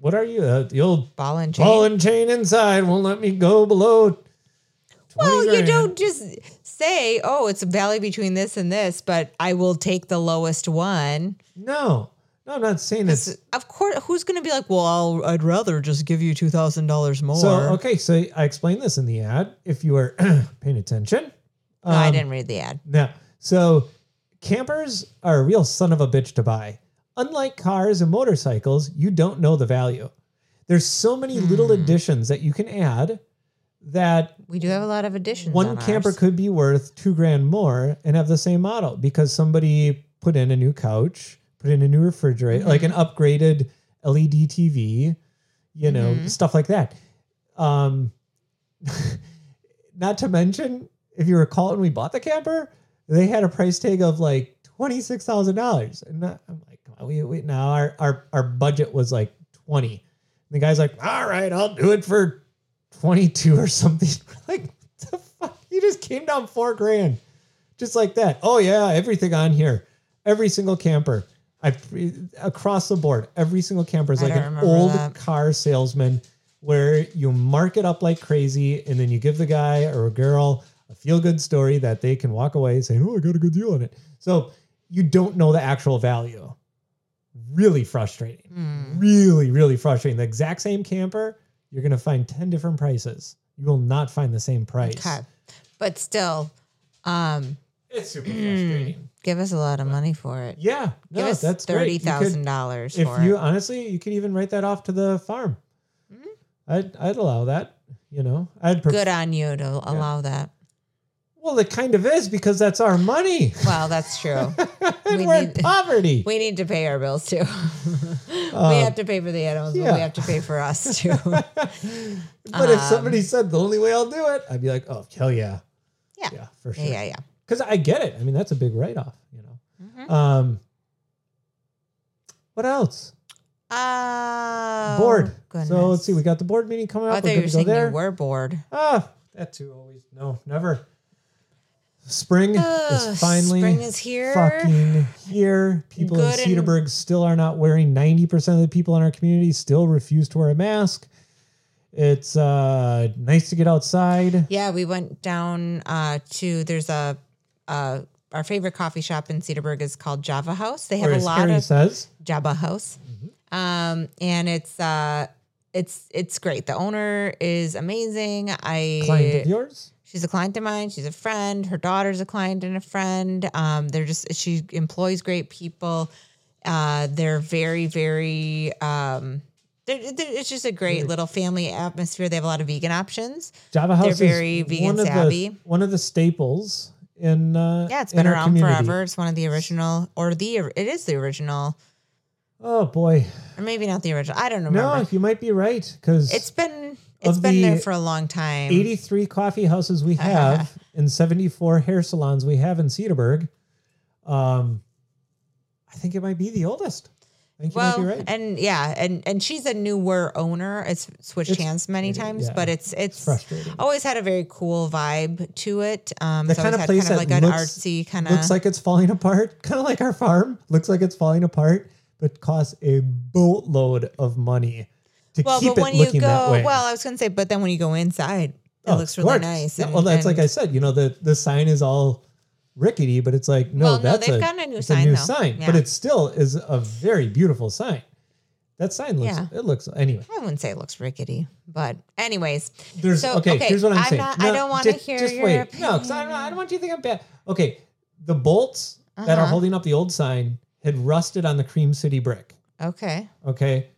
what are you? Uh, the old Ball and chain. ball and chain inside won't let me go below. 20 well, you don't just say, "Oh, it's a valley between this and this," but I will take the lowest one. No, no, I'm not saying it's. Of course, who's going to be like, "Well, I'll, I'd rather just give you two thousand dollars more." So, okay, so I explained this in the ad if you were paying attention. No, I Um, didn't read the ad. No. So campers are a real son of a bitch to buy. Unlike cars and motorcycles, you don't know the value. There's so many little Hmm. additions that you can add that We do have a lot of additions. one on camper ours. could be worth two grand more and have the same model because somebody put in a new couch, put in a new refrigerator, like Mm-hmm. an upgraded LED TV, you know, Mm-hmm. stuff like that. Um, not to mention, if you recall when we bought the camper, they had a price tag of like twenty six thousand dollars, and I- I'm like, come on, we, we now our our our budget was like twenty. And the guy's like, all right, I'll do it for twenty two or something. We're like, the fuck? You just came down four grand, just like that. Oh yeah, everything on here, every single camper. I across the board, every single camper is like an old that. car salesman where you mark it up like crazy and then you give the guy or a girl a feel good story that they can walk away saying, Oh, I got a good deal on it. So you don't know the actual value. Really frustrating. Hmm. Really, really frustrating. The exact same camper, you're going to find 10 different prices. You will not find the same price. Okay. But still, um, It's super frustrating. give us a lot of money for it. Yeah. Give no, us that's thirty thousand dollars If you it. honestly, you could even write that off to the farm. Mm-hmm. I'd, I'd allow that. You know, I'd prefer. Good on you to allow that. Well, it kind of is because that's our money. Well, that's true. and We we're in poverty. we need to pay our bills too. we have to pay for the animals, but Um, we have to pay for us too. but Um, if somebody said the only way I'll do it, I'd be like, oh, hell yeah. Yeah. Yeah, for sure. yeah, yeah, yeah. Because I get it. I mean, that's a big write off, you know. Mm-hmm. Um, what else? Oh, board. Goodness. So let's see. We got the board meeting coming Oh, I up. thought We're you were saying there. you were bored. Ah, that too. Always no, never. Spring is finally spring is here. fucking here. People Good in Cedarburg still are not wearing. Ninety percent of the people in our community still refuse to wear a mask. It's uh nice to get outside. Yeah, we went down uh, to there's a uh, our favorite coffee shop in Cedarburg is called Java House. They have Or a lot Harry of says, Jabba House. Mm-hmm. Um, and it's uh it's it's great. The owner is amazing. I client of yours. She's a client of mine. She's a friend. Her daughter's a client and a friend. Um, they're just she employs great people. Uh, they're very, very. Um, they're, they're- it's just a great little family atmosphere. They have a lot of vegan options. Java House very is vegan one of savvy. the one of the staples in uh, Yeah, it's been around community. forever. It's one of the original, or the it is the original, Oh boy, or maybe not the original. I don't remember. no, you might be right because It's been it's Of been there for a long time. 83 coffee houses we have and 74 hair salons we have in Cedarburg. Um, I think it might be the oldest. I think you well, might be right. and yeah, and and she's a newer owner. It's switched It's- hands many times, yeah, but it's it's, frustrating. always had a very cool vibe to it. Um, the it's kind of had place kind of that like an looks, artsy kind of. looks like it's falling apart, kind of like our farm. Looks like it's falling apart, but costs a boatload of money to well, keep but when it you looking that go, way. well, I was gonna say, but then when you go inside, it Oh, looks really course. nice. Yeah, and- well, that's like I said. You know, the the sign is all rickety, but it's like no, Well, no, that's they've a, gotten a new sign, a new though. sign, Yeah. but it still is a very beautiful sign. That sign looks. Yeah. It looks anyway. I wouldn't say it looks rickety, but anyways, There's So, okay, okay, Here's what I'm, I'm saying. not- I don't wanna hear just your wait. No, because I don't. I don't want you to think I'm bad. Okay, the bolts that are Uh-huh. holding up the old sign had rusted on the Cream City brick. okay, Okay,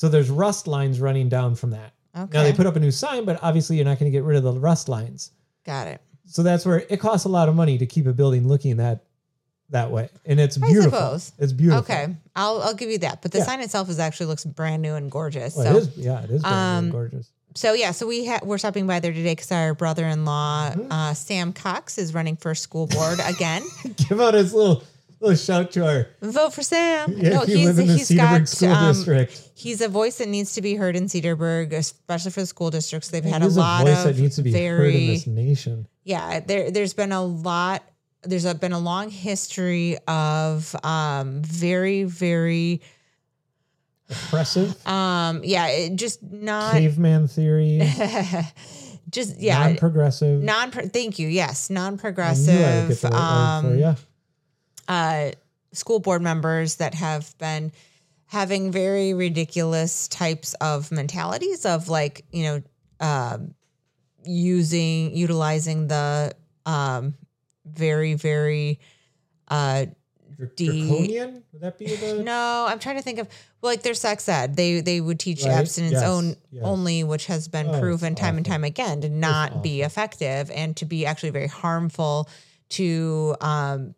so there's rust lines running down from that. okay, Now they put up a new sign, but obviously you're not going to get rid of the rust lines. got it. So that's where it costs a lot of money to keep a building looking that that way, and it's beautiful. I suppose. It's beautiful. Okay, I'll I'll give you that. But the Yeah. sign itself is actually looks brand new and gorgeous. Well, so it is. Yeah, it is Um, gorgeous. so yeah, so we ha- we're stopping by there today because our brother-in-law Mm-hmm. uh, Sam Cox is running for school board again. Give out his little little shout to our. Vote for Sam. Yeah, no, if you he's live in the Cedarburg got School um, District. he's a voice that needs to be heard in Cedarburg, especially for the school districts. They've He had a lot voice of that needs to be heard in this nation. yeah there there's been a lot there's a, been a long history of um very very Oppressive, um yeah it just not caveman theory, just yeah non-progressive. non thank you yes I knew I would get non-progressive um for you. Uh school board members that have been having very ridiculous types of mentalities of like you know um using utilizing the um very very uh D- Draconian? Would that be the? No, I'm trying to think of like their sex ed. They they would teach Right, abstinence yes, own yes. only, which has been Oh, proven time and time again to not be effective and to be actually very harmful to um,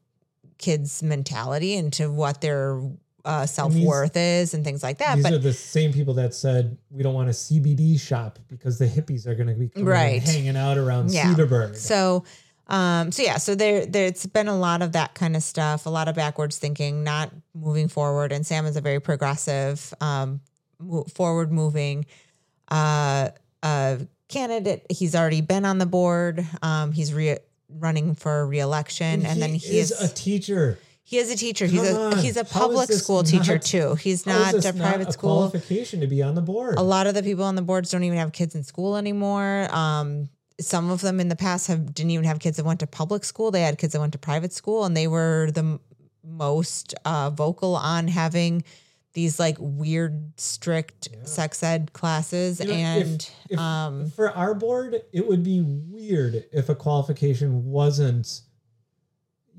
kids' mentality into what their uh, self worth is and things like that. These but are the same people that said we don't want a CBD shop because the hippies are going to be Right. hanging out around Yeah. Cedarburg. So, um, so yeah, so there, there's been a lot of that kind of stuff, a lot of backwards thinking, not moving forward. And Sam is a very progressive, um, forward moving, uh, uh, candidate. He's already been on the board. Um, he's re- running for reelection, and, then he is is a teacher. he is a teacher. He's a on. he's a public school teacher not- too. He's not a private a school qualification to be on the board. a lot of the people on the boards don't even have kids in school anymore. Um, some of them in the past have didn't even have kids that went to public school. They had kids that went to private school, and they were the most uh, vocal on having these like weird, strict sex ed classes. You know, if- and if- um, for our board, it would be weird if a qualification wasn't,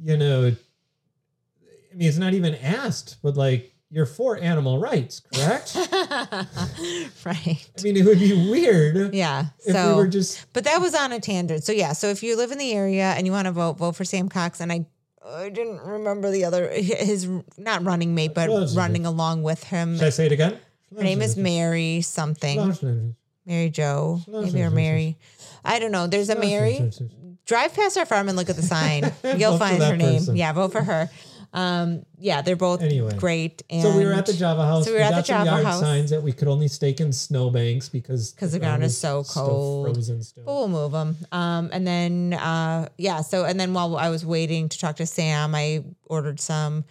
you know, I mean, it's not even asked, but like you're for animal rights, correct? right, I mean, it would be weird yeah. if so we were just But that was on a tangent. So yeah, so if you live in the area and you want to vote, vote for Sam Cox. And I, I didn't remember the other his not running mate, but running along with him. Should I say it again? Her name is Mary something, Mary Joe, maybe or Mary. I don't know. There's a Mary. Drive past our farm and look at the sign. You'll find her name. Yeah, vote for her. Um, yeah, they're both Anyway. great. And So we were at the Java House. So we were at got the Java yard House. signs that we could only stake in snowbanks because because the ground is so still cold. frozen still. But we'll move them. Um, and then, uh, yeah. So, and then while I was waiting to talk to Sam, I ordered some,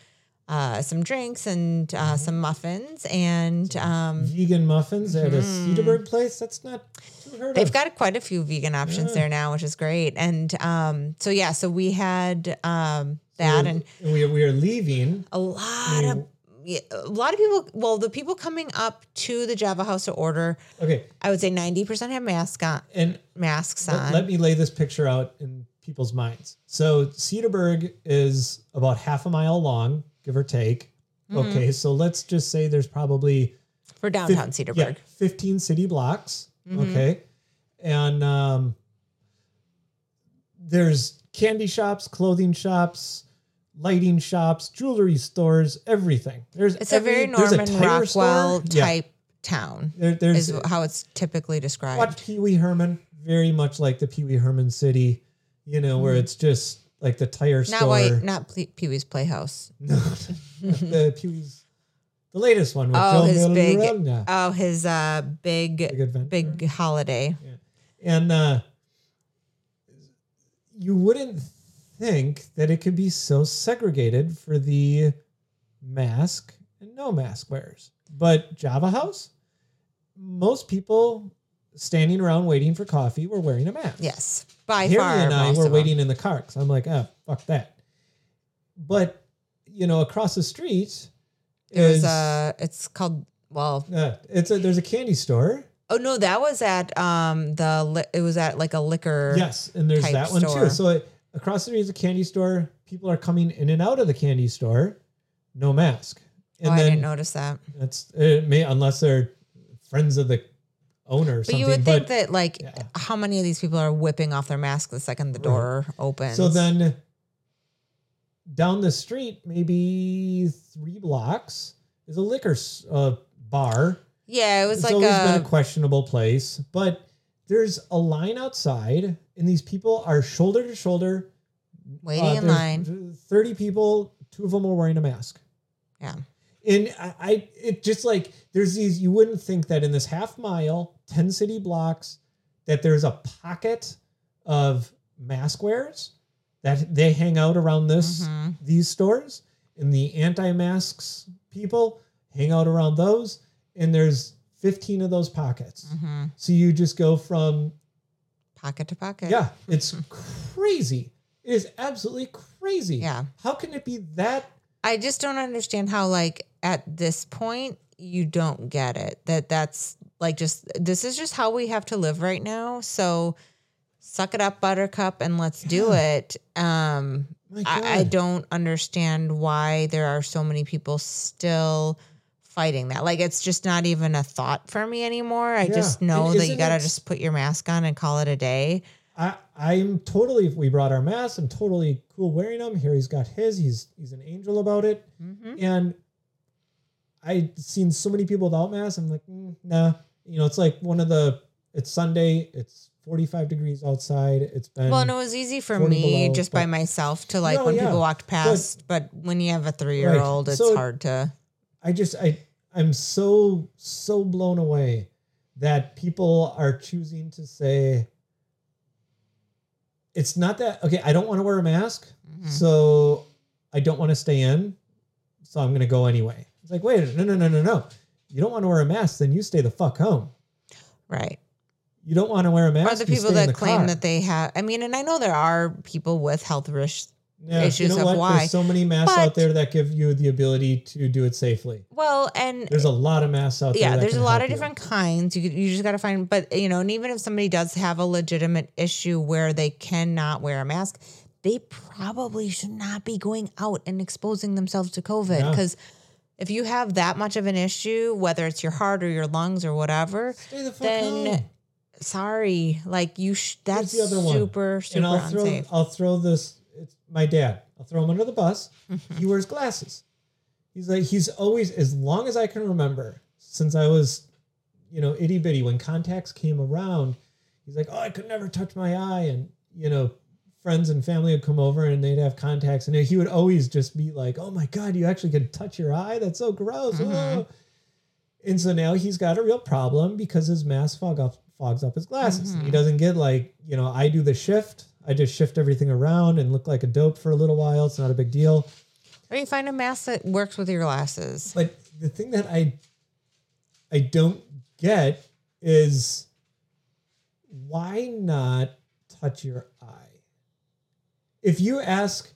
uh, some drinks and uh, some muffins. And um, Vegan muffins at a Cedarburg place. That's not too heard they've of. got quite a few vegan options there now, which is great. And um, so, yeah. So we had um, that and we we are leaving. a lot of. Yeah, a lot of people. Well, the people coming up to the Java House to order, Okay, I would say ninety percent have mask on, and masks let, on. let me lay this picture out in people's minds. So Cedarburg is about half a mile long, give or take. Okay, so let's just say there's probably For downtown yeah, Cedarburg. 15 city blocks. Mm-hmm. Okay. And um, there's candy shops, clothing shops, lighting shops, jewelry stores, everything. There's It's a very every- a Norman tire Rockwell store. Yeah. type town. There, there's is how it's typically described. watch Pee Wee Herman, very much like the Pee Wee Herman city, you know, where it's just like the tire. Not store. white, not Pee Wee's Playhouse. No, the Pee Wee's, the latest one. With Oh, Joe his big, oh, his uh, Big big, big holiday. And uh, you wouldn't think that it could be so segregated for the mask and no mask wearers. But Java House, most people standing around waiting for coffee were wearing a mask. Yes, by Harry far. and I were waiting in the car because I'm like, ah, fuck that. But you know, across the street There's is a. It's called. Well, uh, it's a there's a candy store. oh no, that was at um the. li- It was at like a liquor. Yes, and there's that one store. too. So it, across the street is a candy store. People are coming in and out of the candy store, no mask. Oh, And I didn't notice that. that's it may unless they're friends of the owner or But you would think but- that like yeah. how many of these people are whipping off their mask the second the Right. door opens? So then down the street, maybe three blocks, is a liquor uh, bar. yeah, it was it's like always been a a questionable place, but there's a line outside, and these people are shoulder to shoulder. waiting Uh, in line. Thirty people, two of them are wearing a mask. Yeah. And I, I it just like there's these you wouldn't think that in this half mile, 10 city blocks, that there's a pocket of mask wearers that they hang out around this Mhm. these stores. And the anti-masks people hang out around those. And there's 15 of those pockets. Mhm. So you just go from Pocket to pocket. yeah, it's crazy. It is absolutely crazy. Yeah. How can it be that I just don't understand how like at this point you don't get it. That that's like just this is just how we have to live right now. So suck it up buttercup and let's do it. Um I, I don't understand why there are so many people still fighting that. Like it's just not even a thought for me anymore. I Yeah. just know that you gotta just put your mask on and call it a day. I I'm totally. If we brought our masks, I'm totally cool wearing them. Harry's got his. He's he's an angel about it. Mhm. And I've seen so many people without masks. I'm like, mm, nah. You know, it's like one of the. It's Sunday. It's 45 degrees outside. It's been. Well, and it was easy for me below, just by myself to like No, when yeah. people walked past, but when you have a three year old, it's So- hard to. I just I I'm so so blown away that people are choosing to say it's not that okay, I don't want to wear a mask, Mhm. so I don't want to stay in, so I'm gonna go anyway. It's like, wait, no, no, no, no, no. You don't want to wear a mask, then you stay the fuck home. Right. You don't want to wear a mask. Or the people that claim car. that they have, I mean, and I know there are people with health risks. Yeah, issues you know of what? why. There's so many masks But- out there that give you the ability to do it safely. Well, and There's a lot of masks out there. yeah, there's a lot of you. different kinds. You you just got to find, but you know, and even if somebody does have a legitimate issue where they cannot wear a mask, they probably should not be going out and exposing themselves to COVID Yeah. because. If you have that much of an issue, whether it's your heart or your lungs or whatever, Stay the fuck then home. sorry, like you, sh- that's the other one. super, super and I'll throw unsafe. I'll throw this. It's my dad. I'll throw him under the bus. Mm-hmm. he wears glasses. He's like he's always as long as I can remember since I was, you know, itty bitty when contacts came around. He's like, oh, I could never touch my eye, and you know, friends and family would come over and they'd have contacts, and he would always just be like, oh my god, you actually can touch your eye? That's so gross. Mhm. Oh. And so now he's got a real problem because his mask fog up, fogs up his glasses. Mhm. He doesn't get like, you know, I do the shift. I just shift everything around and look like a dope for a little while. It's not a big deal. Or you find a mask that works with your glasses. But the thing that I I don't get is why not touch your eye? If you ask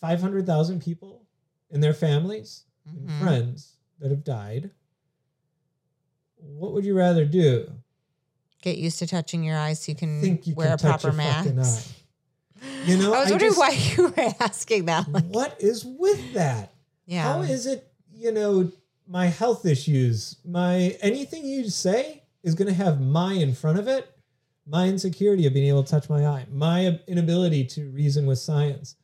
500,000 people and their families and Mhm. friends that have died, what would you rather do? Get used to touching your eyes so you can Think you wear can a proper mask. You know, I was I wondering just- why you were asking that. Like, what is with that? yeah. How is it? you know, my health issues, my anything you say is going to have my in front of it, my insecurity of being able to touch my eye, my inability to reason with science.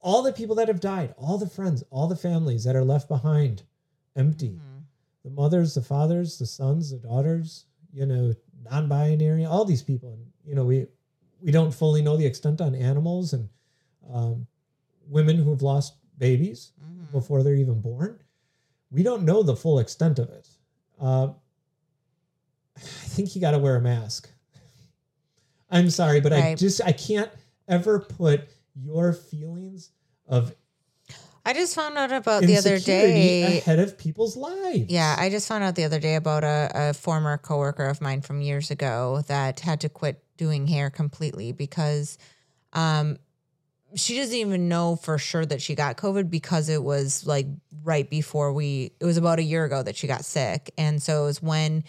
All the people that have died, all the friends, all the families that are left behind empty. Mhm. The mothers, the fathers, the sons, the daughters, you know, non-binary, all these people. And, you know, we we don't fully know the extent on animals and um, women who have lost babies Mhm. before they're even born. We don't know the full extent of it. Uh, I think you got to wear a mask. I'm sorry, but I just I can't ever put your feelings of I just found out about the other day. ahead of people's lives. Yeah, I just found out the other day about a, a former coworker of mine from years ago that had to quit doing hair completely because um, she doesn't even know for sure that she got COVID because it was like right before we, it was about a year ago that she got sick. And so it was when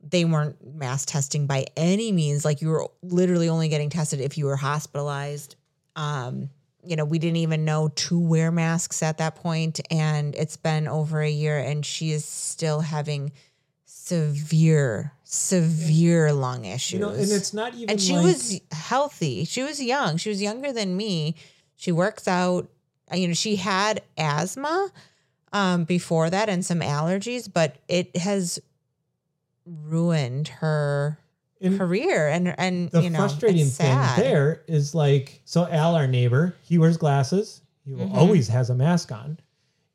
they weren't mass testing by any means. Like you were literally only getting tested if you were hospitalized. Um, you know, we didn't even know to wear masks at that point, and it's been over a year, and she is still having severe, severe lung issues. you know, and it's not even. and she like- was healthy. She was young. She was younger than me. She works out. You know, she had asthma um, before that and some allergies, but it has ruined her and career. And and the you know, frustrating thing there is like so Al, our neighbor, he wears glasses. He Mhm. always has a mask on,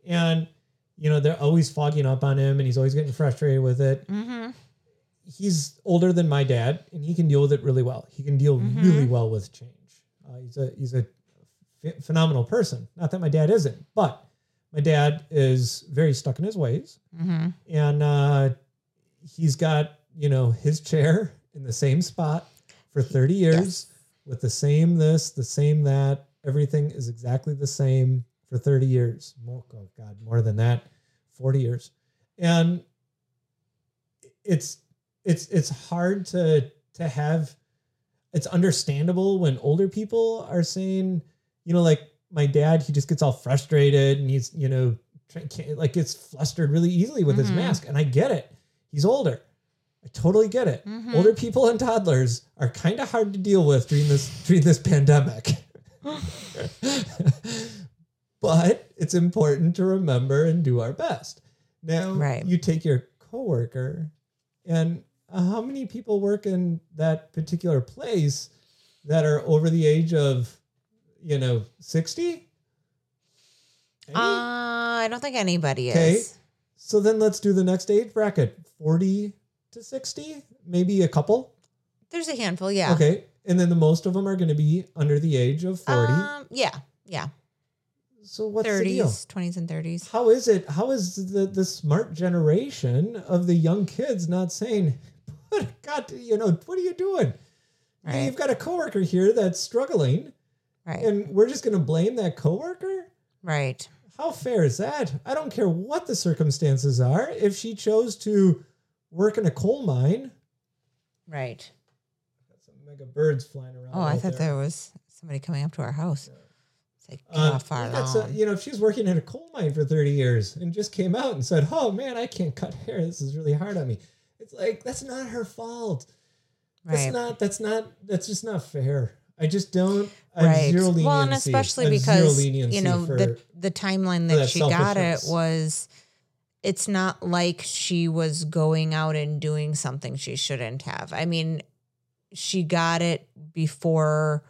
and you know they're always fogging up on him, and he's always getting frustrated with it. Mm-hmm. He's older than my dad, and he can deal with it really well. He can deal Mhm. really well with change. Uh, he's a he's a ph- phenomenal person. Not that my dad isn't, but my dad is very stuck in his ways Mm-hmm. and uh, he's got you know his chair in the same spot for 30 years Yes. with the same this the same that everything is exactly the same for 30 years more oh god more than that 40 years and it's it's it's hard to to have it's understandable when older people are saying you know like my dad he just gets all frustrated and he's you know can't- like gets flustered really easily with his Mhm. mask and i get it he's older i totally get it Mhm. older people and toddlers are kind of hard to deal with during this during this pandemic but it's important to remember and do our best now Right. you take your coworker and uh, how many people work in that particular place that are over the age of you know 60 Uh, I don't think anybody Okay. is. so then let's do the next age bracket 40 to 60 maybe a couple There's a handful, yeah. okay and then the most of them are going to be under the age of 40 Um, yeah, yeah. so what's the deal 20s, and 30s. how is it how is the the smart generation of the young kids not saying god you know what are you doing Right. you've got a coworker here that's struggling Right. and we're just going to blame that coworker right. how fair is that i don't care what the circumstances are if she chose to work in a coal mine Right. got some mega birds flying around Oh, I thought there was somebody coming up to our house. It's like, uh, get off our yeah, that's a- you know, if she's working in a coal mine for 30 years and just came out and said, Oh man, I can't cut hair. This is really hard on me. It's like, that's not her fault. Right. That's not, that's not, that's just not fair. I just don't, I have right. zero leniency. Well, and especially I have zero because you know for- the the timeline that that she got it was. It's not like she was going out and doing something she shouldn't have. I mean, she got it before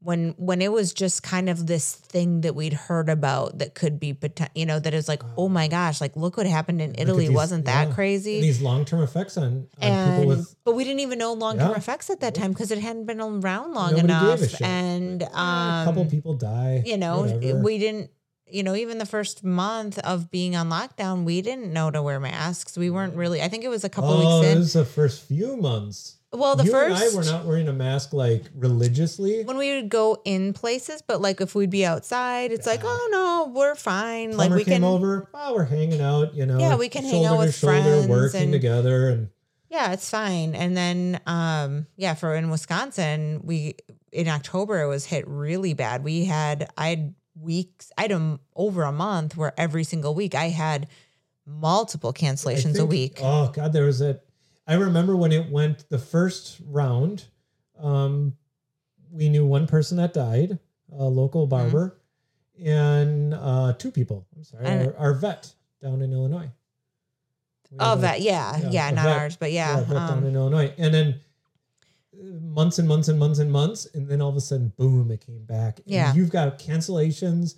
when when it was just kind of this thing that we'd heard about that could be you know that is like oh my gosh like look what happened in Italy these- wasn't that yeah. crazy these long-term effects on, on people and with, but we didn't even know long term Yeah. effects at that time because it hadn't been around long Nobody enough and um a couple people die. you know whatever. we didn't you know even the first month of being on lockdown we didn't know to wear masks we weren't really i think it was a couple oh, weeks it in was the first few months. well the you first and I were not wearing a mask like religiously. when we would go in places but like if we'd be outside it's like oh no we're fine like we came can over. Oh, we're hanging out. You know. Yeah, we can hang out with shoulder, friends working and- together, and Yeah, it's fine. And then um yeah, for in Wisconsin, we in October it was hit really bad. We had I'd weeks. I had a over a month where every single week I had multiple cancellations a week. Oh God, there was a. I remember when it went the first round. Um, we knew one person that died, a local barber, and uh, two people. I'm sorry, our, our vet down in Illinois. We Oh, that yeah, yeah, yeah, not vet- ours, but yeah. vet down um, in Illinois, and then months and months and months and months, and then all of a sudden, boom, it came back. And Yeah. you've got cancellations,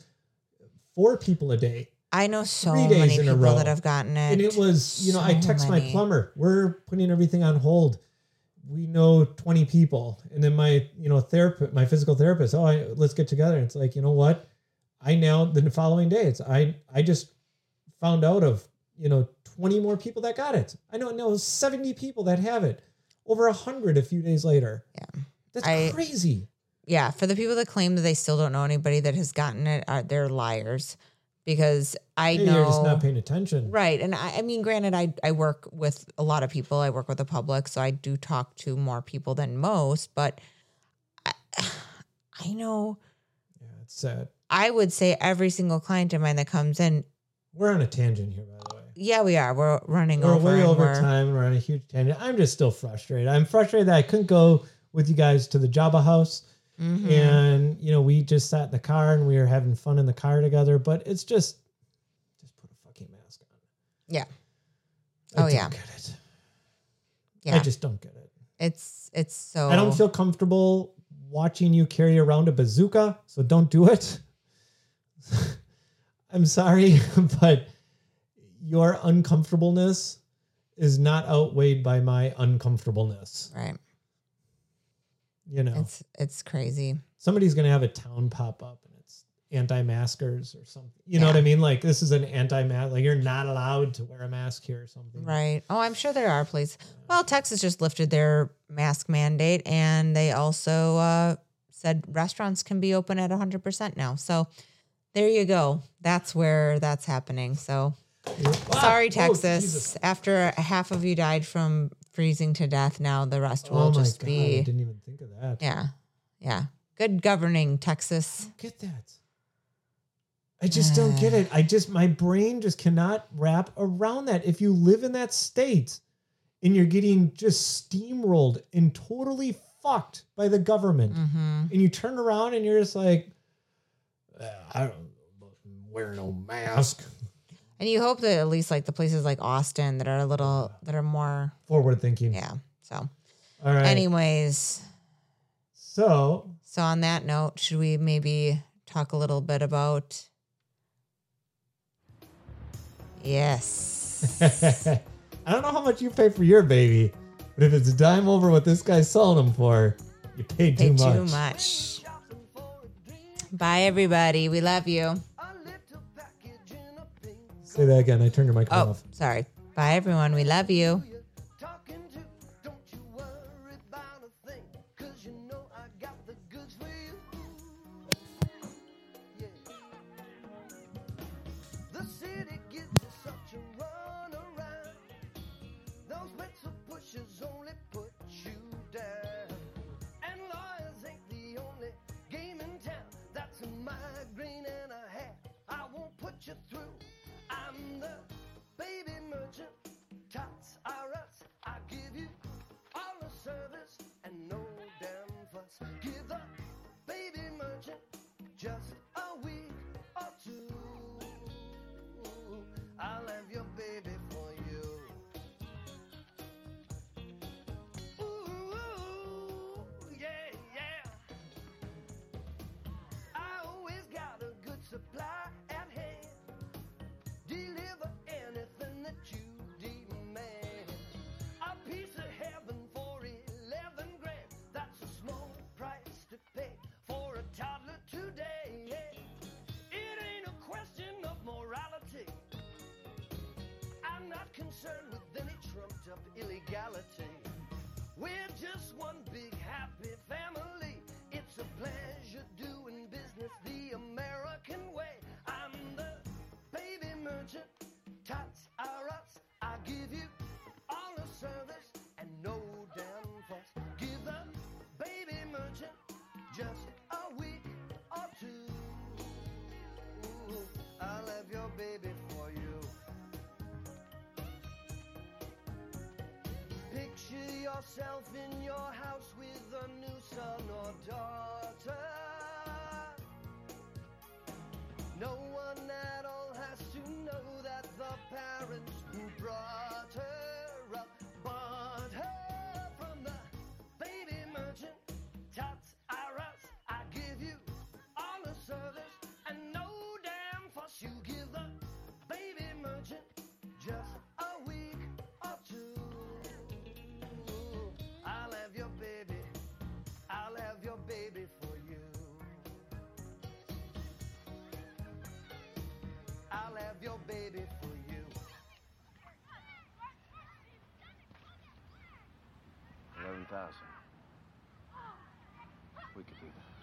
four people a day. I know so three days many in a row. that have gotten it. and it was you know i so text my plumber we're putting everything on hold we know 20 people and then my you know therapist my physical therapist oh I, let's get together and it's like you know what i now the following day it's i i just found out of you know 20 more people that got it i know I know 70 people that have it over 100 a few days later Yeah. that's I- crazy yeah, for the people that claim that they still don't know anybody that has gotten it, are they're liars because I Hey, know you're just not paying attention Right. And I, I mean, granted, I, I work with a lot of people. I work with the public, so I do talk to more people than most. But I, I know yeah it's sad I would say every single client of mine that comes in, we're on a tangent here by the way yeah, we are. We're running We're over. way over we're- time. We're on a huge tangent. I'm just still frustrated. I'm frustrated that I couldn't go with you guys to the Jabba house. Mhm. And, you know, we just sat in the car and we were having fun in the car together. But it's just, just put a fucking mask on. Yeah. Oh, yeah. I Oh, don't yeah. get it. Yeah. I just don't get it. it's it's so. I don't feel comfortable watching you carry around a bazooka. So don't do it. I'm sorry, but your uncomfortableness is not outweighed by my uncomfortableness. right. You know, It's it's crazy. somebody's going to have a town pop up and it's anti-maskers or something. You know what I mean? Like this is an anti-mask. Like you're not allowed to wear a mask here or something. Right. Oh, I'm sure there are places. Well, Texas just lifted their mask mandate, and they also uh, said restaurants can be open at 100% now. So there you go. That's where that's happening. So Sorry, Oh, Texas. Jesus. After half of you died from freezing to death, now the rest will Oh my just god! I be. didn't even think of that. Yeah. Yeah. Good governing, Texas. Get that? I just don't get it. I just my brain just cannot wrap around that. If you live in that state and you're getting just steamrolled and totally fucked by the government, hmm and you turn around and you're just like, "Uh, I don't wear no mask. And you hope that at least like the places like Austin that are a little, that are more, Forward thinking. yeah. So, All right. anyways, so So on that note, should we maybe talk a little bit about Yes. I don't know how much you pay for your baby, but if it's a dime over what this guy's selling them for, you paid Pay too much. too much. Bye everybody. We love you. Say that again. I turned your microphone Oh, off. sorry. Bye everyone. We love you. of yourself in your house 10,000. We could do that.